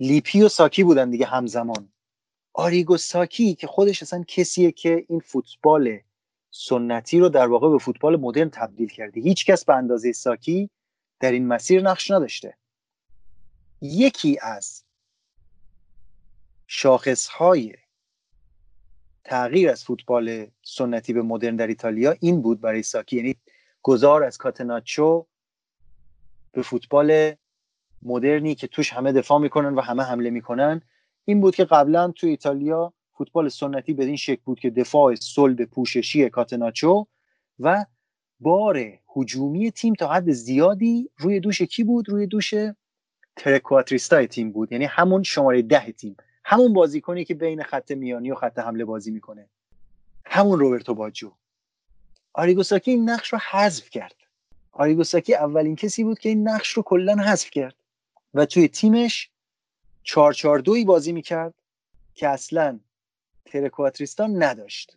لیپی و ساکی بودن دیگه همزمان. آریگو ساکی که خودش اصلا کسیه که این فوتبال سنتی رو در واقع به فوتبال مدرن تبدیل کرده. هیچ کس به اندازه ساکی در این مسیر نقش نداشته. یکی از شاخصهای تغییر از فوتبال سنتی به مدرن در ایتالیا این بود برای ساکی. یعنی گذار از کاتناچو به فوتبال مدرنی که توش همه دفاع می‌کنن و همه حمله می‌کنن. این بود که قبلا تو ایتالیا فوتبال سنتی به این شکل بود که دفاع صلب پوششی کاتناچو و بار هجومی تیم تا حد زیادی روی دوش کی بود؟ روی دوش ترکواتریستای تیم بود. یعنی همون شماره ده تیم. همون بازیکنی که بین خط میانی و خط حمله بازی می‌کنه. همون روبرتو باجو. آریگوساکی این نقش رو حذف کرد. آریگو ساکی اولین کسی بود که این نقش رو کلا حذف کرد. و توی تیمش 442 بازی می‌کرد که اصلا trequartista نداشت.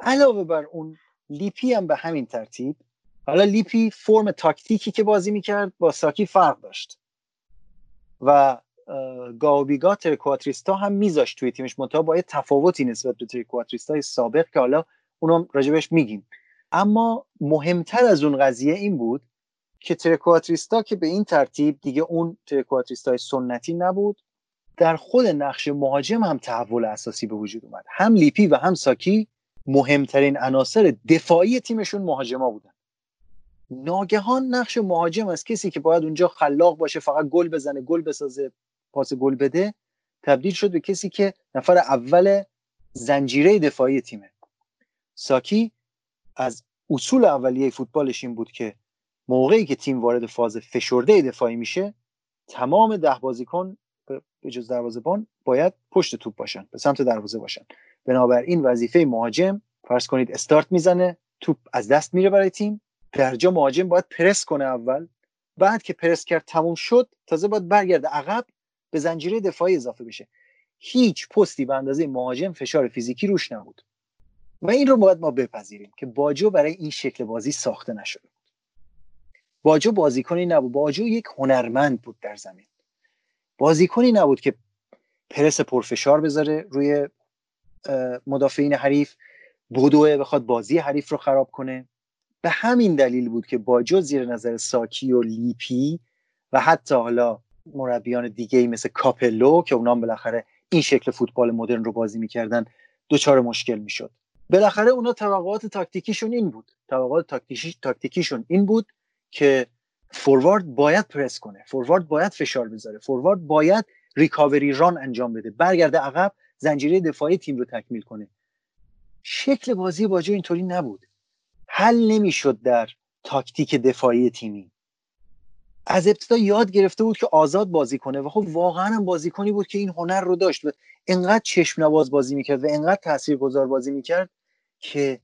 علاوه بر اون لیپی هم به همین ترتیب. حالا لیپی فرم تاکتیکی که بازی می‌کرد با ساکی فرق داشت. و گاه و بیگاه trequartista هم میذاشت توی تیمش. منتها با یه تفاوتی نسبت به trequartista سابق که حالا اونم راجبش میگیم. اما مهمتر از اون قضیه این بود که ترکواتریستا که به این ترتیب دیگه اون ترکواتریستای سنتی نبود در خود نقش مهاجم هم تحول اساسی به وجود اومد. هم لیپی و هم ساکی مهمترین عناصر دفاعی تیمشون مهاجما بودن. ناگهان نقش مهاجم از کسی که باید اونجا خلاق باشه فقط گل بزنه گل بسازه پاس گل بده تبدیل شد به کسی که نفر اول زنجیره دفاعی تیمه. ساکی از اصول اولیه فوتبالش این بود که موقعی که تیم وارد فاز فشرده دفاعی میشه تمام ده بازیکن به جز دروازه‌بان باید پشت توپ باشن به سمت دروازه باشن. بنابراین وظیفه مهاجم فرض کنید استارت می‌زنه توپ از دست میره برای تیم. در جا مهاجم باید پرس کنه اول بعد که پرس کرد تموم شد تازه باید برگرده. عقب به زنجیره دفاعی اضافه بشه. هیچ پستی به اندازه مهاجم فشار فیزیکی روش نبود. و این رو باید ما بپذیریم که باجو برای این شکل بازی ساخته نشده بود. باجو بازیکنی نبود. باجو یک هنرمند بود در زمین. بازیکنی نبود که پرس پرفشار بذاره روی مدافعین حریف. بدوه بخواد بازی حریف رو خراب کنه. به همین دلیل بود که باجو زیر نظر ساکی و لیپی و حتی حالا مربیان دیگه ای مثل کاپلو که اونام بالاخره این شکل فوتبال مدرن رو بازی می‌کردن دچار مشکل می‌شد. بالاخره اونا توقعات تاکتیکیشون این بود. توقعات تاکتیکی تاکتیکیشون این بود که فوروارد باید پرس کنه. فوروارد باید فشار بذاره. فوروارد باید recovery run انجام بده. برگرده عقب زنجیره دفاعی تیم رو تکمیل کنه. شکل بازی باجو اینطوری نبود. حل نمی‌شد در تاکتیک دفاعی تیمی. از ابتدا یاد گرفته بود که آزاد بازی کنه و خب واقعا هم بازیکنی بود که این هنر رو داشت و انقدر چشم نواز بازی می‌کرد و انقدر تاثیرگذار بازی می‌کرد که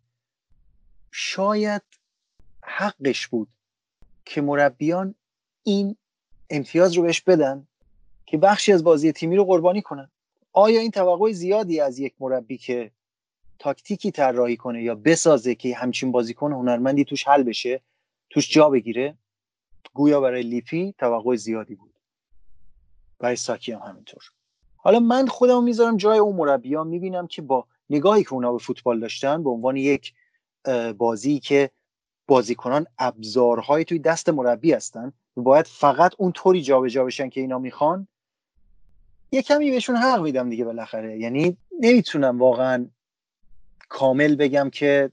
شاید حقش بود که مربیان این امتیاز رو بهش بدن که بخشی از بازی تیمی رو قربانی کنن. آیا این توقع زیادی از یک مربی که تاکتیکی طراحی کنه یا بسازه که همچین بازیکن هنرمندی توش حل بشه توش جا بگیره؟ گویا برای لیپی توقع زیادی بود. برای ساکی هم همینطور. حالا من خودم می‌ذارم جای اون مربی ها می‌بینم که با نگاهی که اونا به فوتبال داشتن به عنوان یک بازی که بازیکنان ابزارهایی توی دست مربی هستن باید فقط اون طوری جابجا بشن که اینا می‌خوان. یه کمی بهشون حق میدم دیگه بالاخره. یعنی نمی‌تونم واقعا کامل بگم که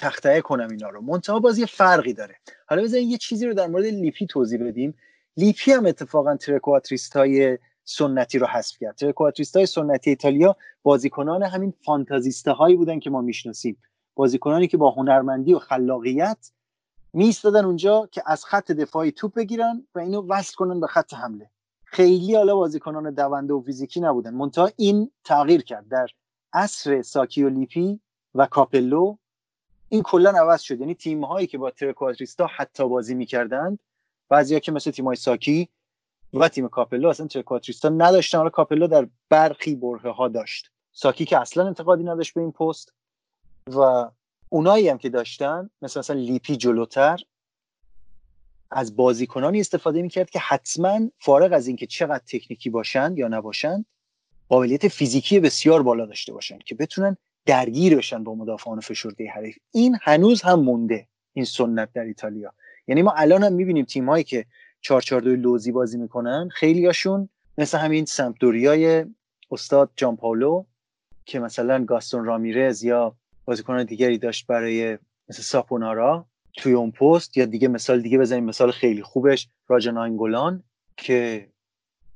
تخطئه کنم اینا رو. منتها باز یه فرقی داره. حالا بذارین یه چیزی رو در مورد لیپی توضیح بدیم. لیپی هم اتفاقا trequartista های سنتی رو حذف کرد. trequartista های سنتی ایتالیا بازیکنان همین fantasista هایی بودن که ما می‌شناسیم. بازیکنانی که با هنرمندی و خلاقیت می‌ایستادن اونجا که از خط دفاعی توپ بگیرن و اینو وصل کنن به خط حمله. خیلی حالا بازیکنان دونده و فیزیکی نبودن. منتها این تغییر کرد. در عصر ساکی و لیپی و کاپلو این کلا عوض شد. یعنی تیم هایی که با trequartista حتی بازی می‌کردند بعضیا که مثل تیم های ساکی و تیم کاپلو اصلا trequartista نداشتن. حالا کاپلو در برخی برهه ها داشت. ساکی که اصلا اعتقادی نداشت به این پست و اونایی هم که داشتن مثل مثلا لیپی جلوتر از بازیکنانی استفاده می‌کرد که حتما فارغ از اینکه چقدر تکنیکی باشند یا نباشند قابلیت فیزیکی بسیار بالا داشته باشند که بتونن درگیر بشن با مدافعان فشرده حریف. این هنوز هم مونده این سنت در ایتالیا. یعنی ما الان هم می‌بینیم تیمایی که 442 لوزی بازی می‌کنن خیلیاشون مثل همین سمپدوریای استاد جان پاولو که مثلا گاستون رامیرز یا بازیکنان دیگری داشت برای مثل ساپونارا توی اون پست یا دیگه مثال دیگه بزنیم مثال خیلی خوبش راجان آنگولان که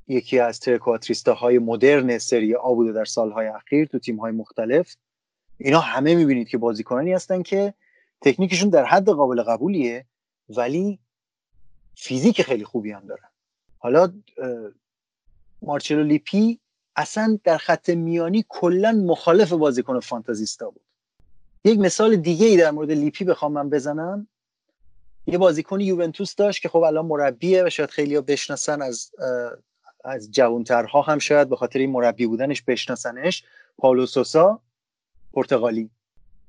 یکی از ترکواتریستا های مدرن سری آ بوده در سالهای اخیر تو تیم های مختلف. اینا همه می‌بینید که بازیکنانی هستن که تکنیکشون در حد قابل قبولیه ولی فیزیک خیلی خوبی هم دارن. حالا مارچلو لیپی اصلا در خط میانی کلا مخالف بازیکن فانتزیستا بود. یک مثال دیگه ای در مورد لیپی بخوام من بزنم. یه بازیکن یوونتوس داشت که خب الان مربیه و شاید خیلی ها بشناسن از از جوانترها هم شاید به خاطر این مربی بودنش بشناسنش. پاولو سوسا. پرتغالی.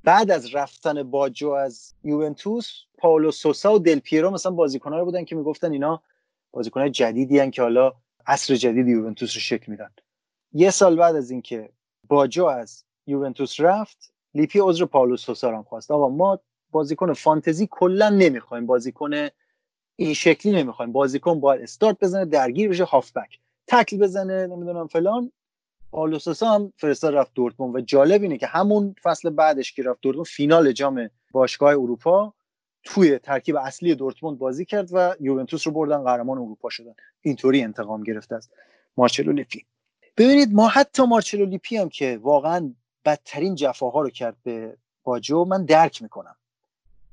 بعد از رفتن باجو از یوونتوس پاولو سوسا و دل پیرو مثلا بازیکنایی بودن که می‌گفتن اینا بازیکنای جدیدی هن که حالا عصر جدید یوونتوس رو شکل میدن. یه سال بعد از اینکه باجو از یوونتوس رفت لیپی عذر پاولو سوسا هم خواست. آقا ما بازیکن فانتزی کلا نمی‌خوایم. بازیکن این شکلی نمی‌خوایم. بازیکن باید استارت بزنه درگیر بشه هافبک. تکل بزنه نمی‌دونم فلان. پالوسوسا هم فرستاد رفت دورتموند. و جالب اینه که همون فصل بعدش که رفت دورتموند فینال جام باشگاه اروپا توی ترکیب اصلی دورتموند بازی کرد و یوونتوس رو بردن قهرمان اروپا شدن. اینطوری انتقام گرفت از مارچلو لیپی. ببینید ما حتی مارچلو لیپی هم که واقعا بدترین جفاها رو کرد به باجو من درک می‌کنم.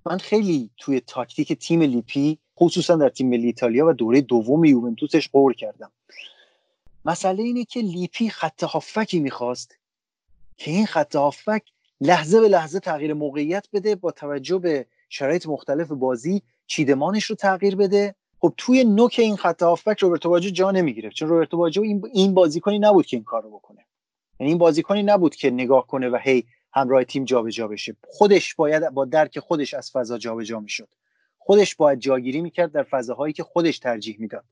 من خیلی توی تاکتیک تیم لیپی خصوصا در تیم ملی ایتالیا و دوره دوم یوونتوسش غور کردم. مسئله اینه که لیپی خط هافبکی می‌خواست که این خط هافبک لحظه به لحظه تغییر موقعیت بده با توجه به شرایط مختلف بازی چیدمانش رو تغییر بده. خب توی نوک این خط هافبک روبرتو باجو جا نمی‌گیره چون روبرتو باجو این این بازیکنی نبود که این کارو بکنه. یعنی این بازیکنی نبود که نگاه کنه و هی همراه تیم جابجا بشه. خودش باید با درک خودش از فضا جابجا می‌شد. خودش باید جاگیری می‌کرد در فضاهایی که خودش ترجیح می‌داد.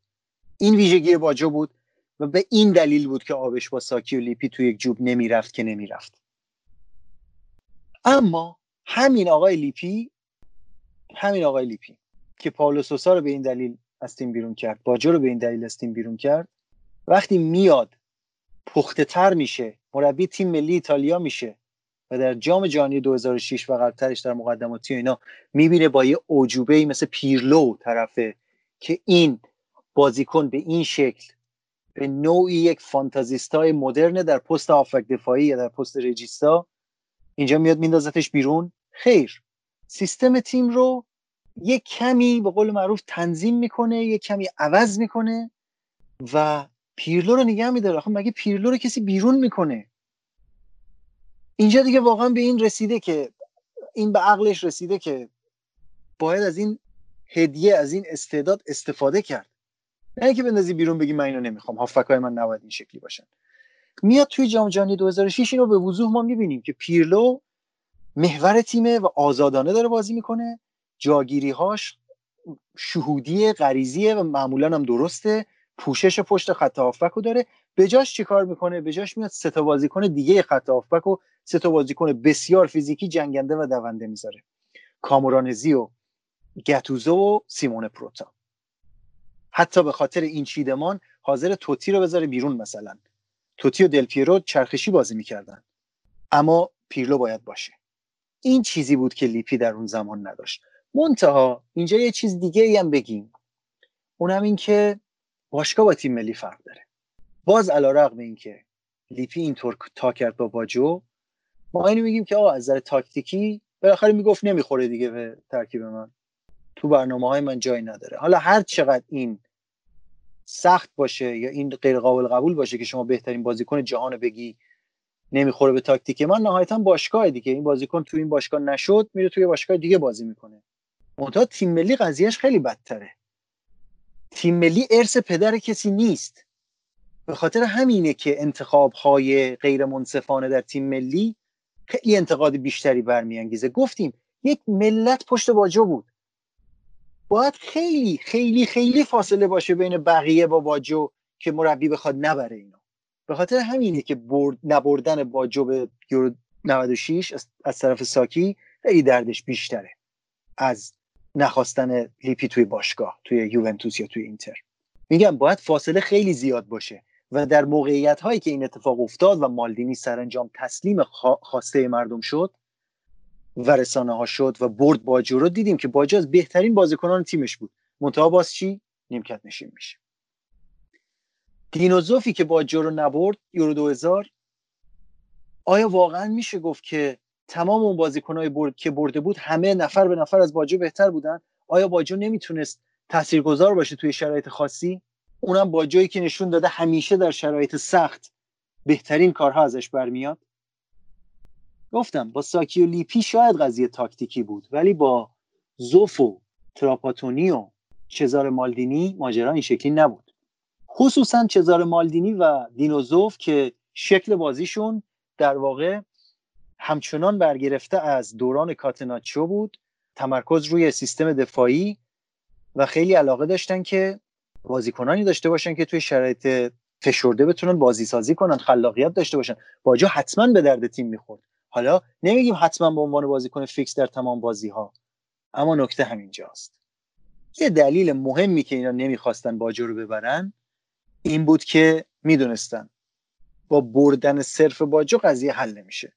این ویژگی باجو بود. و به این دلیل بود که آبش با ساکی و لیپی توی یک جوب نمی‌رفت که نمی‌رفت. اما همین آقای لیپی همین آقای لیپی که پاولو سوسا رو به این دلیل از تیم بیرون کرد باجو رو به این دلیل از تیم بیرون کرد وقتی میاد پخته تر میشه مربی تیم ملی ایتالیا میشه و در جام جهانی 2006 و قبلترش در مقدماتی اینا می‌بینه با یه اوجوبه مثل پیرلو طرفه که این بازیکن به این شکل به نوعی یک فانتازیستای مدرن در پست آفک دفاعی یا در پست رجیستا اینجا میاد میندازتش بیرون. خیر سیستم تیم رو یک کمی به قول معروف تنظیم می‌کنه یک کمی عوض می‌کنه و پیرلو رو نگه میداره. خب مگه پیرلو رو کسی بیرون می‌کنه؟ اینجا دیگه واقعا به این رسیده که این به عقلش رسیده که باید از این هدیه از این استعداد استفاده کرد. نه اینکه بندازی بیرون بگی من اینو نمی‌خوام. هافکای من نباید این شکلی باشن. میاد توی جام جهانی 2006 اینو به وضوح ما می‌بینیم که پیرلو محور تیمه و آزادانه داره بازی می‌کنه. جاگیری هاش شهودی غریزیه و معمولا هم درسته. پوشش پشت خط هافبک رو داره. به جاش چیکار می‌کنه؟ به جاش میاد سه تا بازیکن دیگه خط هافبک و سه تا بازیکن بسیار فیزیکی جنگنده و دونده می‌ذاره. کامورانزی و گتوزو و سیمون پروتا. حتی به خاطر این چیدمان حاضر توتی رو بذاره بیرون مثلا. توتی و دل پیرو چرخشی بازی می‌کردن. اما پیرلو باید باشه. این چیزی بود که لیپی در اون زمان نداشت. منتها اینجا یه چیز دیگه ای هم بگیم. اونم این که باشگاه با تیم ملی فرق داره. باز علا رقم این که لیپی اینطور تا کرد با باجو ما اینو میگیم که آقا از نظر تاکتیکی بالاخره می‌گفت نمی‌خوره دیگه به ترکیب من. تو برنامه های من جایی نداره. حالا هر چقدر این سخت باشه یا این غیر قابل قبول باشه که شما بهترین بازیکن جهان بگی نمی‌خوره به تاکتیک من نهایتا باشگاه دیگه. این بازیکن تو این باشگاه نشد میره توی باشگاه دیگه بازی می‌کنه. منتها تیم ملی قضیهش خیلی بدتره. تیم ملی ارث پدر کسی نیست. به خاطر همینه که انتخاب های غیر منصفانه در تیم ملی خیلی انتقاد بیشتری برمیانگیزه. گفتیم یک ملت پشت باجو بود. باید خیلی خیلی خیلی فاصله باشه بین بقیه با باجو که مربی بخواد نبره اینو. به خاطر همینه که برد نبردن باجو به یورو 96 از طرف ساکی خیلی دردش بیشتره از نخواستن لیپی توی باشگاه توی یوونتوس یا توی اینتر. میگم باید فاصله خیلی زیاد باشه و در موقعیت هایی که این اتفاق افتاد و مالدینی سرانجام تسلیم خواسته مردم شد و رسانه ها شد و برد باجو رو دیدیم که باجو از بهترین بازیکنان تیمش بود. منتها باز چی؟ نیمکت نشین میشه. دینوزوفی که باجو رو نبرد یورو 2000 آیا واقعا میشه گفت که تمام اون بازیکنهای برد که برده بود همه نفر به نفر از باجو بهتر بودن؟ آیا باجو نمی‌تونست تاثیرگذار باشه توی شرایط خاصی؟ اونم باجویی که نشون داده همیشه در شرایط سخت بهترین کارها ازش برمیاد. گفتم با ساکی لیپی شاید قضیه تاکتیکی بود ولی با زوف و تراپاتونی و چزار مالدینی ماجرا این شکلی نبود. خصوصا چزار مالدینی و دینوزوف که شکل بازیشون در واقع همچنان برگرفته از دوران کاتناچو بود تمرکز روی سیستم دفاعی و خیلی علاقه داشتن که بازیکنانی داشته باشن که توی شرایط فشرده بتونن بازی سازی کنن خلاقیت داشته باشن. باجا حتما به درد تیم می‌خورد. حالا نمیگیم حتما به عنوان بازیکن فیکس در تمام بازی ها اما نکته همینجاست. یه دلیل مهمی که اینا نمی‌خواستن باجو رو ببرن این بود که می‌دونستن با بردن صرف باجو قضیه حل نمیشه.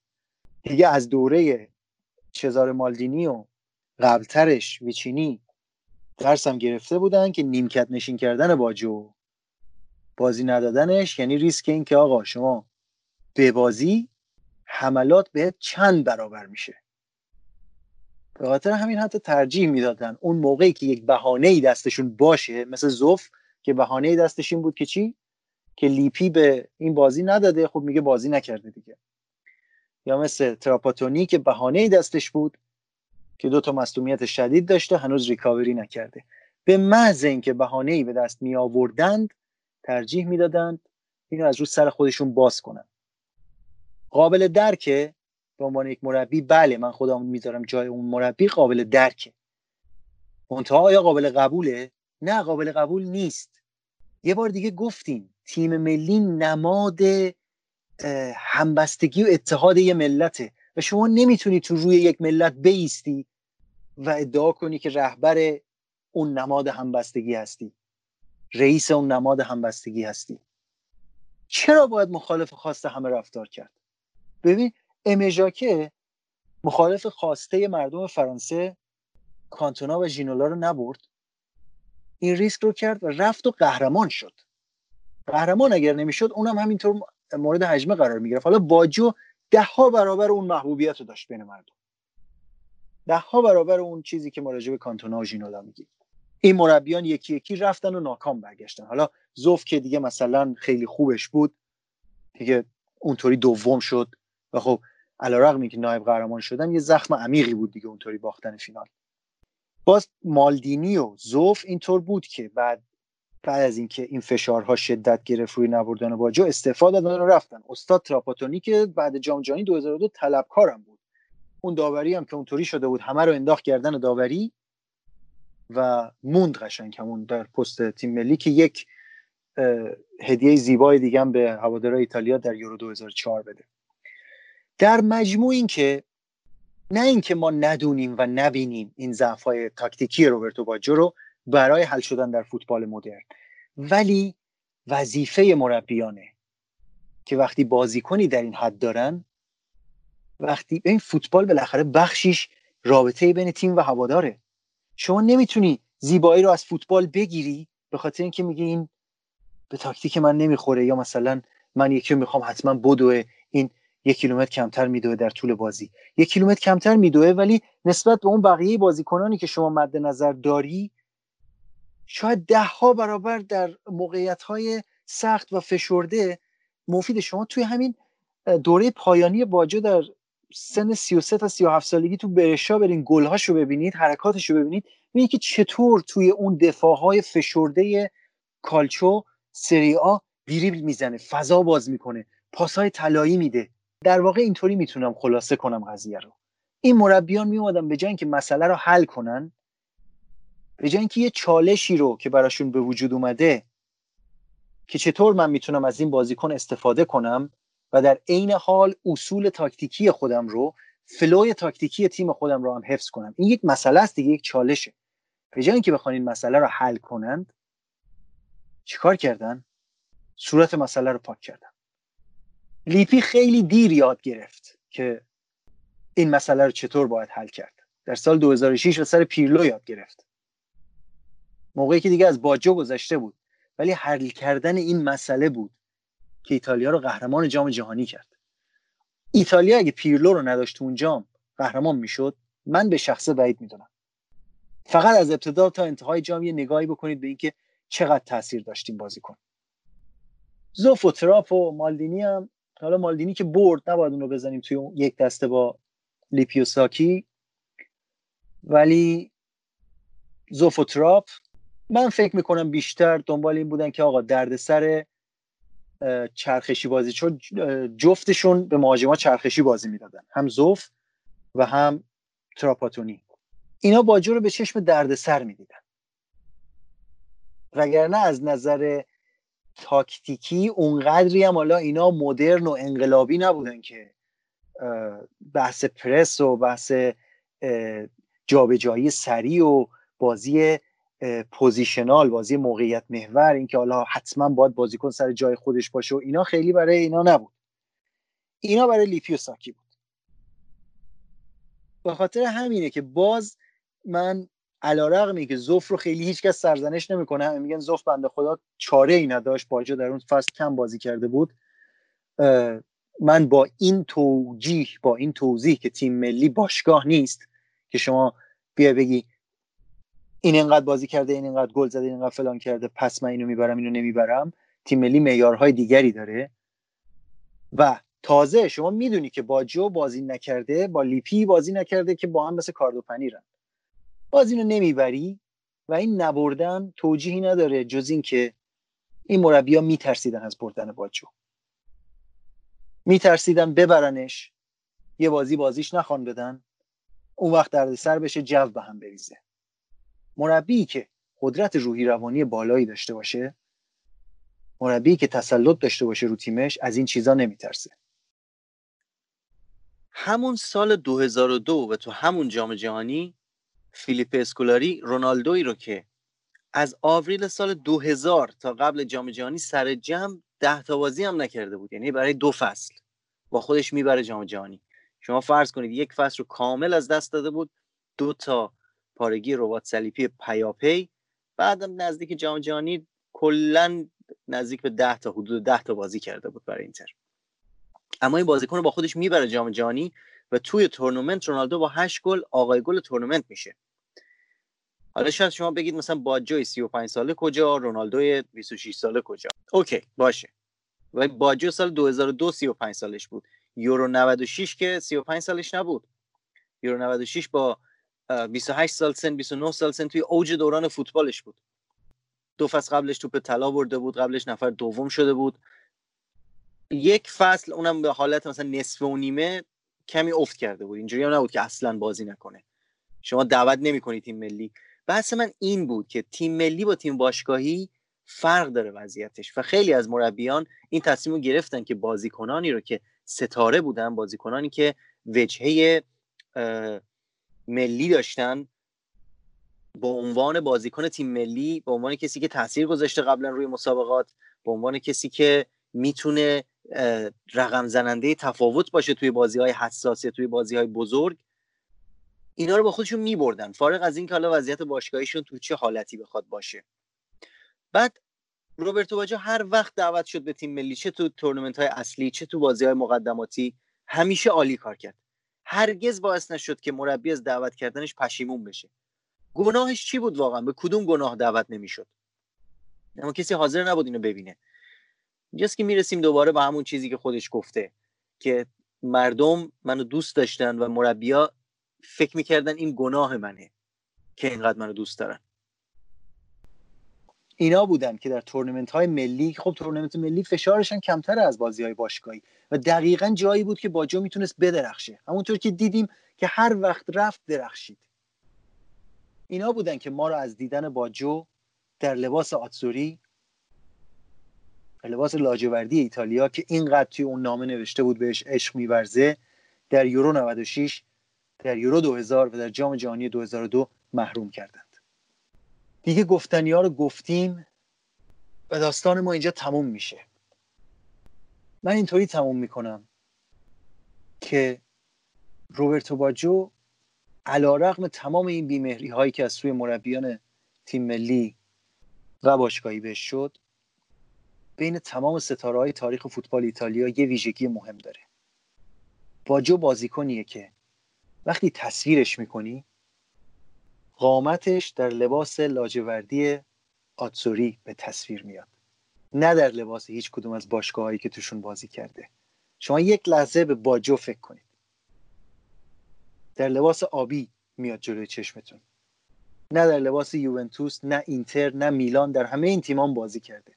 دیگه از دوره چزار مالدینی و قبلترش ویچینی درسم گرفته بودن که نیمکت نشین کردن باجو بازی ندادنش. یعنی ریسک این که آقا شما به بازی حملات به چند برابر میشه. به خاطر همین حتی ترجیح می‌دادن اون موقعی که یک بهانه ای دستشون باشه مثل زوف که بهانه ای دستش این بود که چی؟ که لیپی به این بازی نداده. خب میگه بازی نکرده دیگه. یا مثل تراپاتونی که بهانه ای دستش بود که دو تا مصدومیت شدید داشته هنوز ریکاوری نکرده. به محض اینکه بهانه ای به دست می آوردند ترجیح می‌دادند اینو از رو سر خودشون باز کنن. قابل درکه؟ به عنوان یک مربی؟ بله من خودم می‌ذارم جای اون مربی قابل درکه. منتها آیا قابل قبوله؟ نه قابل قبول نیست. یه بار دیگه گفتیم تیم ملی نماد همبستگی و اتحاد یه ملته و شما نمی‌تونی تو روی یک ملت بیستی و ادعا کنی که رهبر اون نماد همبستگی هستی. رئیس اون نماد همبستگی هستی. چرا باید مخالف خواسته همه رفتار کرد؟ ببین امژاکه مخالف خواسته مردم فرانسه کانتونا و ژینولا رو نبرد. این ریسک رو کرد و رفت و قهرمان شد. قهرمان اگر نمی‌شد اونم همینطور مورد حجمه قرار می‌گرفت. حالا باجو ده ها برابر اون محبوبیت رو داشت بین مردم. ده ها برابر اون چیزی که ما راجع به کانتونا و ژینولا میگیم. این مربیان یکی یکی رفتن و ناکام برگشتن. حالا زوف که دیگه مثلا خیلی خوبش بود دیگه اونطوری دوم شد. و خب علیرغم که نایب قهرمان شدن یه زخم عمیقی بود دیگه اونطوری باختن فینال. باز مالدینی و زوف اینطور بود که بعد بعد از اینکه این فشارها شدت گرفت روی نبردن باجو استفاده دادن و رفتن. استاد تراپاتونی که بعد جام جهانی 2002 طلبکارم بود. اون داوری هم که اونطوری شده بود همه رو انداخت کردن داوری و موند قشنگ همون در پست تیم ملی که یک هدیه زیبای دیگه هم به هوادارهای ایتالیا در یورو 2004 بده. در مجموع این که نه اینکه ما ندونیم و نبینیم این ضعف‌های تاکتیکی روبرتو باجو رو برای حل شدن در فوتبال مدرن ولی وظیفه مربیانه که وقتی بازیکنی در این حد دارن وقتی این فوتبال بالاخره بخشیش رابطه بین تیم و هواداره. شما نمی‌تونی زیبایی رو از فوتبال بگیری به خاطر اینکه میگی این به تاکتیک من نمی‌خوره یا مثلا من یکی رو می‌خوام حتما بدوه این یک کیلومتر کمتر میدوه در طول بازی. یک کیلومتر کمتر میدوه ولی نسبت به اون بقیه بازیکنانی که شما مد نظر داری شاید ده ها برابر در موقعیت های سخت و فشرده مفید. شما توی همین دوره پایانی باجه در سن 33 تا 37 سالگی تو برشا برین گلهاش رو ببینید حرکاتش رو ببینید ببینید که چطور توی اون دفاعهای فشرده کالچو سری آ دریبل می‌زنه فضا باز می‌کنه پاسهای طلایی میده. در واقع اینطوری می‌تونم خلاصه کنم قضیه رو. این مربیان میومدن به جای اینکه مسئله رو حل کنن به جای اینکه یه چالشی رو که براشون به وجود اومده که چطور من می‌تونم از این بازیکن استفاده کنم و در عین حال اصول تاکتیکی خودم رو فلوی تاکتیکی تیم خودم رو هم حفظ کنم. این یک مسئله است دیگه یک چالشه. به جای اینکه بخوان این مسئله رو حل کنند چیکار کردن؟ صورت مسئله رو پاک کردن. لیپی خیلی دیر یاد گرفت که این مسئله رو چطور باید حل کرد. در سال 2006 و سر پیرلو یاد گرفت. موقعی که دیگه از باجو گذشته بود ولی حل کردن این مسئله بود که ایتالیا رو قهرمان جام جهانی کرد. ایتالیا اگه پیرلو رو نداشت اون جام قهرمان می‌شد من به شخصه بعید می‌دونم. فقط از ابتدا تا انتهای جام یه نگاهی بکنید به اینکه چقدر تاثیر داشتیم بازیکن. زوف و تراپ و مالدینی هم حالا مالدینی که برد نباید اون رو بزنیم توی یک دسته با لیپیوساکی. ولی زوف و من فکر می‌کنم بیشتر دنبال این بودن که آقا دردسر چرخشی بازی چون جفتشون به مهاجما چرخشی بازی می‌دادن. هم زوف و هم تراپاتونی. اینا باجو رو به چشم دردسر می‌دیدن. وگرنه از نظر تاکتیکی اونقدری هم حالا اینا مدرن و انقلابی نبودن که بحث پرس و بحث جابجایی سریع و بازی positional بازی موقعیت محور اینکه حالا حتما باید بازیکن سر جای خودش باشه و اینا خیلی برای اینا نبود. اینا برای لیپی و ساکی بود. به خاطر همینه که باز من علی‌رغمی که زوف رو خیلی هیچکس سرزنش نمی‌کنه. همه میگن زوف بنده خدا چاره ای نداشت. باجو در اون فصل کم بازی کرده بود. من با این توجیه با این توضیح که تیم ملی باشگاه نیست که شما بیا بگی این انقدر بازی کرده این انقدر گل زده این انقدر فلان کرده پس من اینو می‌برم اینو نمی‌برم. تیم ملی معیارهای دیگری داره. و تازه شما می‌دونی که با جو بازی نکرده با لیپی بازی نکرده که با هم مثل کاردو پنیرن. باز اینو نمی‌بری و این نبردن توجیهی نداره جز این که این مربی ها میترسیدن از بردن باجو میترسیدن ببرنش یه بازی بازیش نخوان بدن اون وقت دردسر بشه جو به هم بریزه. مربی که قدرت روحی روانی بالایی داشته باشه مربی که تسلط داشته باشه رو تیمش از این چیزا نمیترسه. همون سال 2002 و تو همون جام جهانی فیلیپ اسکولاری رونالدوی رو که از آوریل سال 2000 تا قبل جام جهانی سر جمع ده تا بازی هم نکرده بود. یعنی برای دو فصل با خودش می‌بره جام جهانی. شما فرض کنید یک فصل رو کامل از دست داده بود دو تا پارگی رباط صلیبی پیاپی بعدم نزدیک جام جهانی کلا نزدیک به 10 تا حدود 10 تا بازی کرده بود برای اینتر. اما این بازیکن رو با خودش می‌بره جام جهانی و توی تورنمنت رونالدو با 8 گل آقای گل تورنمنت میشه. حالا شاید شما بگید مثلا باجوی 35 ساله کجا رونالدو 26 ساله کجا؟ okay باشه. و باجو سال 2002 35 سالش بود. یورو 96 که 35 سالش نبود. یورو 96 با 28 سال سن 29 سال سن توی اوج دوران فوتبالش بود. دو فصل قبلش توپ طلا برده بود قبلش نفر دوم شده بود. یک فصل اونم به حالت مثلا نصف و نیمه کمی افت کرده بود. اینجوری هم نبود که اصلا بازی نکنه. شما دعوت نمی‌کنی تیم ملی بحث من این بود که تیم ملی با تیم باشگاهی فرق داره وضعیتش و خیلی از مربیان این تصمیم رو گرفتن که بازیکنانی رو که ستاره بودن بازیکنانی که وجهه ملی داشتن به عنوان بازیکن تیم ملی به عنوان کسی که تاثیر گذاشته قبلا روی مسابقات به عنوان کسی که می‌تونه رقم زننده تفاوت باشه توی بازی های حساسی توی بازی های بزرگ. اینا رو با خودشون میبردن. فارغ از اینکه حالا وضعیت باشگاهیشون تو چه حالتی بخواد باشه. بعد روبرتو باجا هر وقت دعوت شد به تیم ملی چه تو تورنمنت های اصلی چه تو بازی های مقدماتی همیشه عالی کار کرد. هرگز باعث نشد که مربی از دعوت کردنش پشیمون بشه. گناهش چی بود واقعا؟ به کدوم گناه دعوت نمی‌شد؟ اما کسی حاضر نبود اینو ببینه. اینجاست که می‌رسیم دوباره به همون چیزی که خودش گفته که مردم منو دوست داشتن و مربیا فکر می‌کردن این گناه منه که اینقدر منو دوست دارن. اینا بودن که در تورنمنت های ملی خب تورنمنت ملی فشارشان کمتر از بازی های باشگاهی و دقیقا جایی بود که باجو می‌تونست بدرخشه. همونطور که دیدیم که هر وقت رفت درخشید. اینا بودن که ما رو از دیدن باجو در لباس آتسوری لباس لاجوردی ایتالیا که اینقدر توی اون نامه نوشته بود بهش عشق میورزه در یورو 96 در یورو 2000 و در جام جهانی 2002 محروم کردند. دیگه گفتنی ها رو گفتیم و داستان ما اینجا تموم میشه. من اینطوری تموم می‌کنم که روبرتو باجو علا رقم تمام این بیمهری هایی که از سوی مربیان تیم ملی و باشگاهی بهش شد بین تمام ستاره های تاریخ فوتبال ایتالیا یه ویژگی مهم داره. باجو بازیکنیه که وقتی تصویرش می‌کنی قامتش در لباس لاجوردی آتسوری به تصویر میاد. نه در لباس هیچ کدوم از باشگاهایی که توشون بازی کرده. شما یک لحظه به باجو فکر کنید. در لباس آبی میاد جلوی چشمتون. نه در لباس یوونتوس نه اینتر نه میلان در همه این تیمان بازی کرده.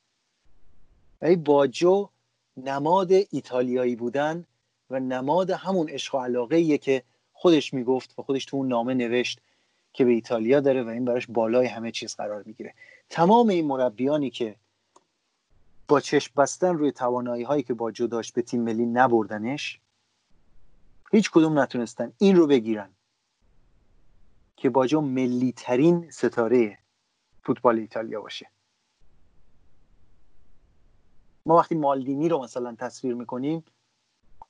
ولی باجو نماد ایتالیایی بودن و نماد همون عشق و علاقه که خودش می‌گفت و خودش تو اون نامه نوشت که به ایتالیا داره و این براش بالای همه چیز قرار می‌گیره. تمام این مربیانی که با چشم بستن روی توانایی هایی که با داشت به تیم ملی نبردنش هیچ کدوم نتونستن این رو بگیرن که باجو ملی ترین ستاره فوتبال ایتالیا باشه. ما وقتی مالدینی رو مثلا تصویر می‌کنیم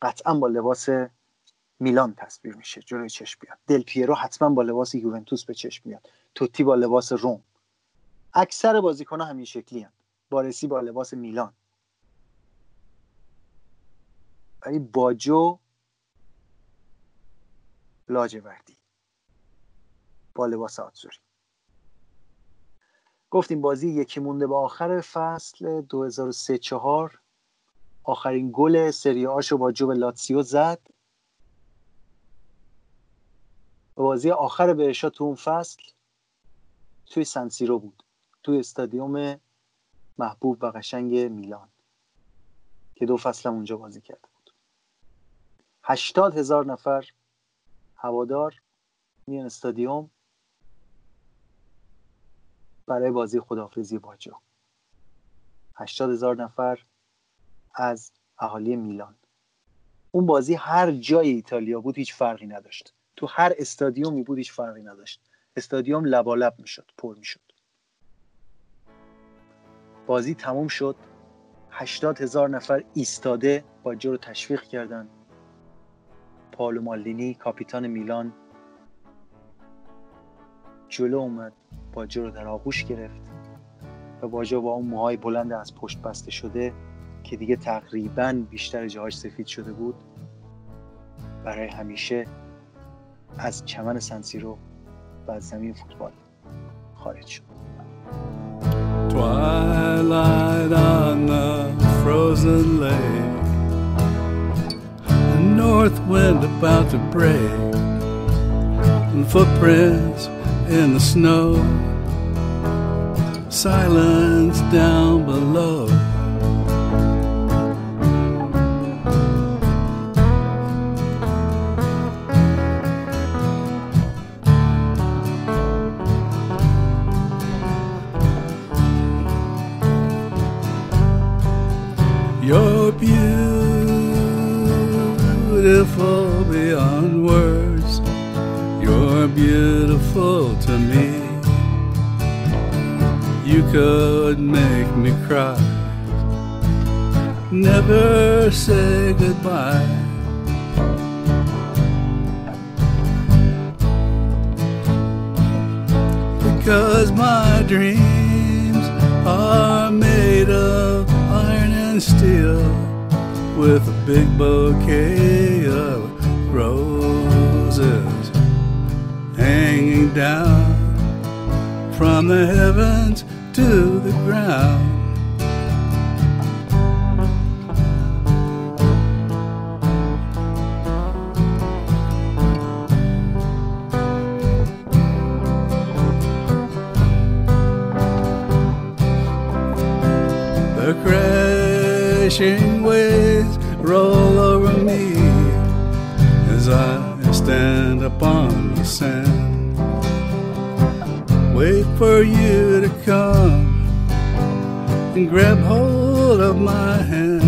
قطعا با لباس میلان تصویر میشه جلوی چشم بیاد. دل پیرو حتما با لباس یوونتوس به چشم میاد. توتی با لباس روم. اکثر بازیکن‌ها همین شکلی هم. بارسی با لباس میلان. ولی باجو لاجوردی. با لباس آتزوری گفتیم بازی یکی مونده به آخر فصل 2003 4 آخرین گل سری آشو با جو لاتسیو زد. بازی آخر برشا تو اون فصل توی سنسیرو بود. توی استادیوم محبوب و قشنگ میلان که دو فصل اونجا بازی کرده بود. هشتاد هزار نفر هوادار میان استادیوم برای بازی خدافزی باجو هشتاد هزار نفر از اهالی میلان. اون بازی هر جای ایتالیا بود هیچ فرقی نداشت. تو هر استادیومی بود هیچ فرقی نداشت. استادیوم لبالب می‌شد پر می‌شد. بازی تموم شد. هشتاد هزار نفر ایستاده باجو رو تشویق کردن. پالو مالدینی کاپیتان میلان. جلو اومد باجو رو در آغوش گرفت و باجو با اون موهای بلند از پشت بسته شده که دیگه تقریبا بیشتر جاهاش سفید شده بود. برای همیشه از چمن سنسیرو و از زمین فوتبال خارج شد Twilight on the frozen lake The north wind about to break And footprints in the snow Silence down below Could make me cry. Never say goodbye. Because my dreams are made of iron and steel with a big bouquet of roses hanging down from the heavens to the ground. The crashing waves roll over me as I stand upon the sand. For you to come and grab hold of my hand.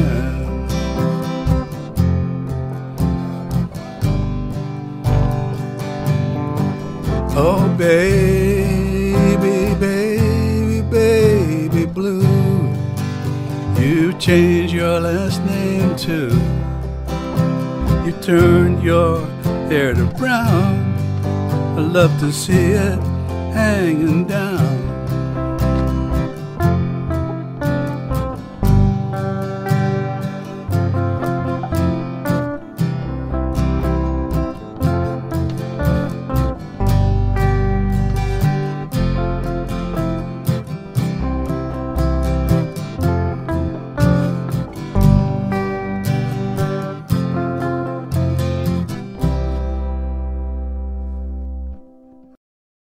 Oh, baby, baby, baby blue. You changed your last name too. You turned your hair to brown. I love to see it hanging down.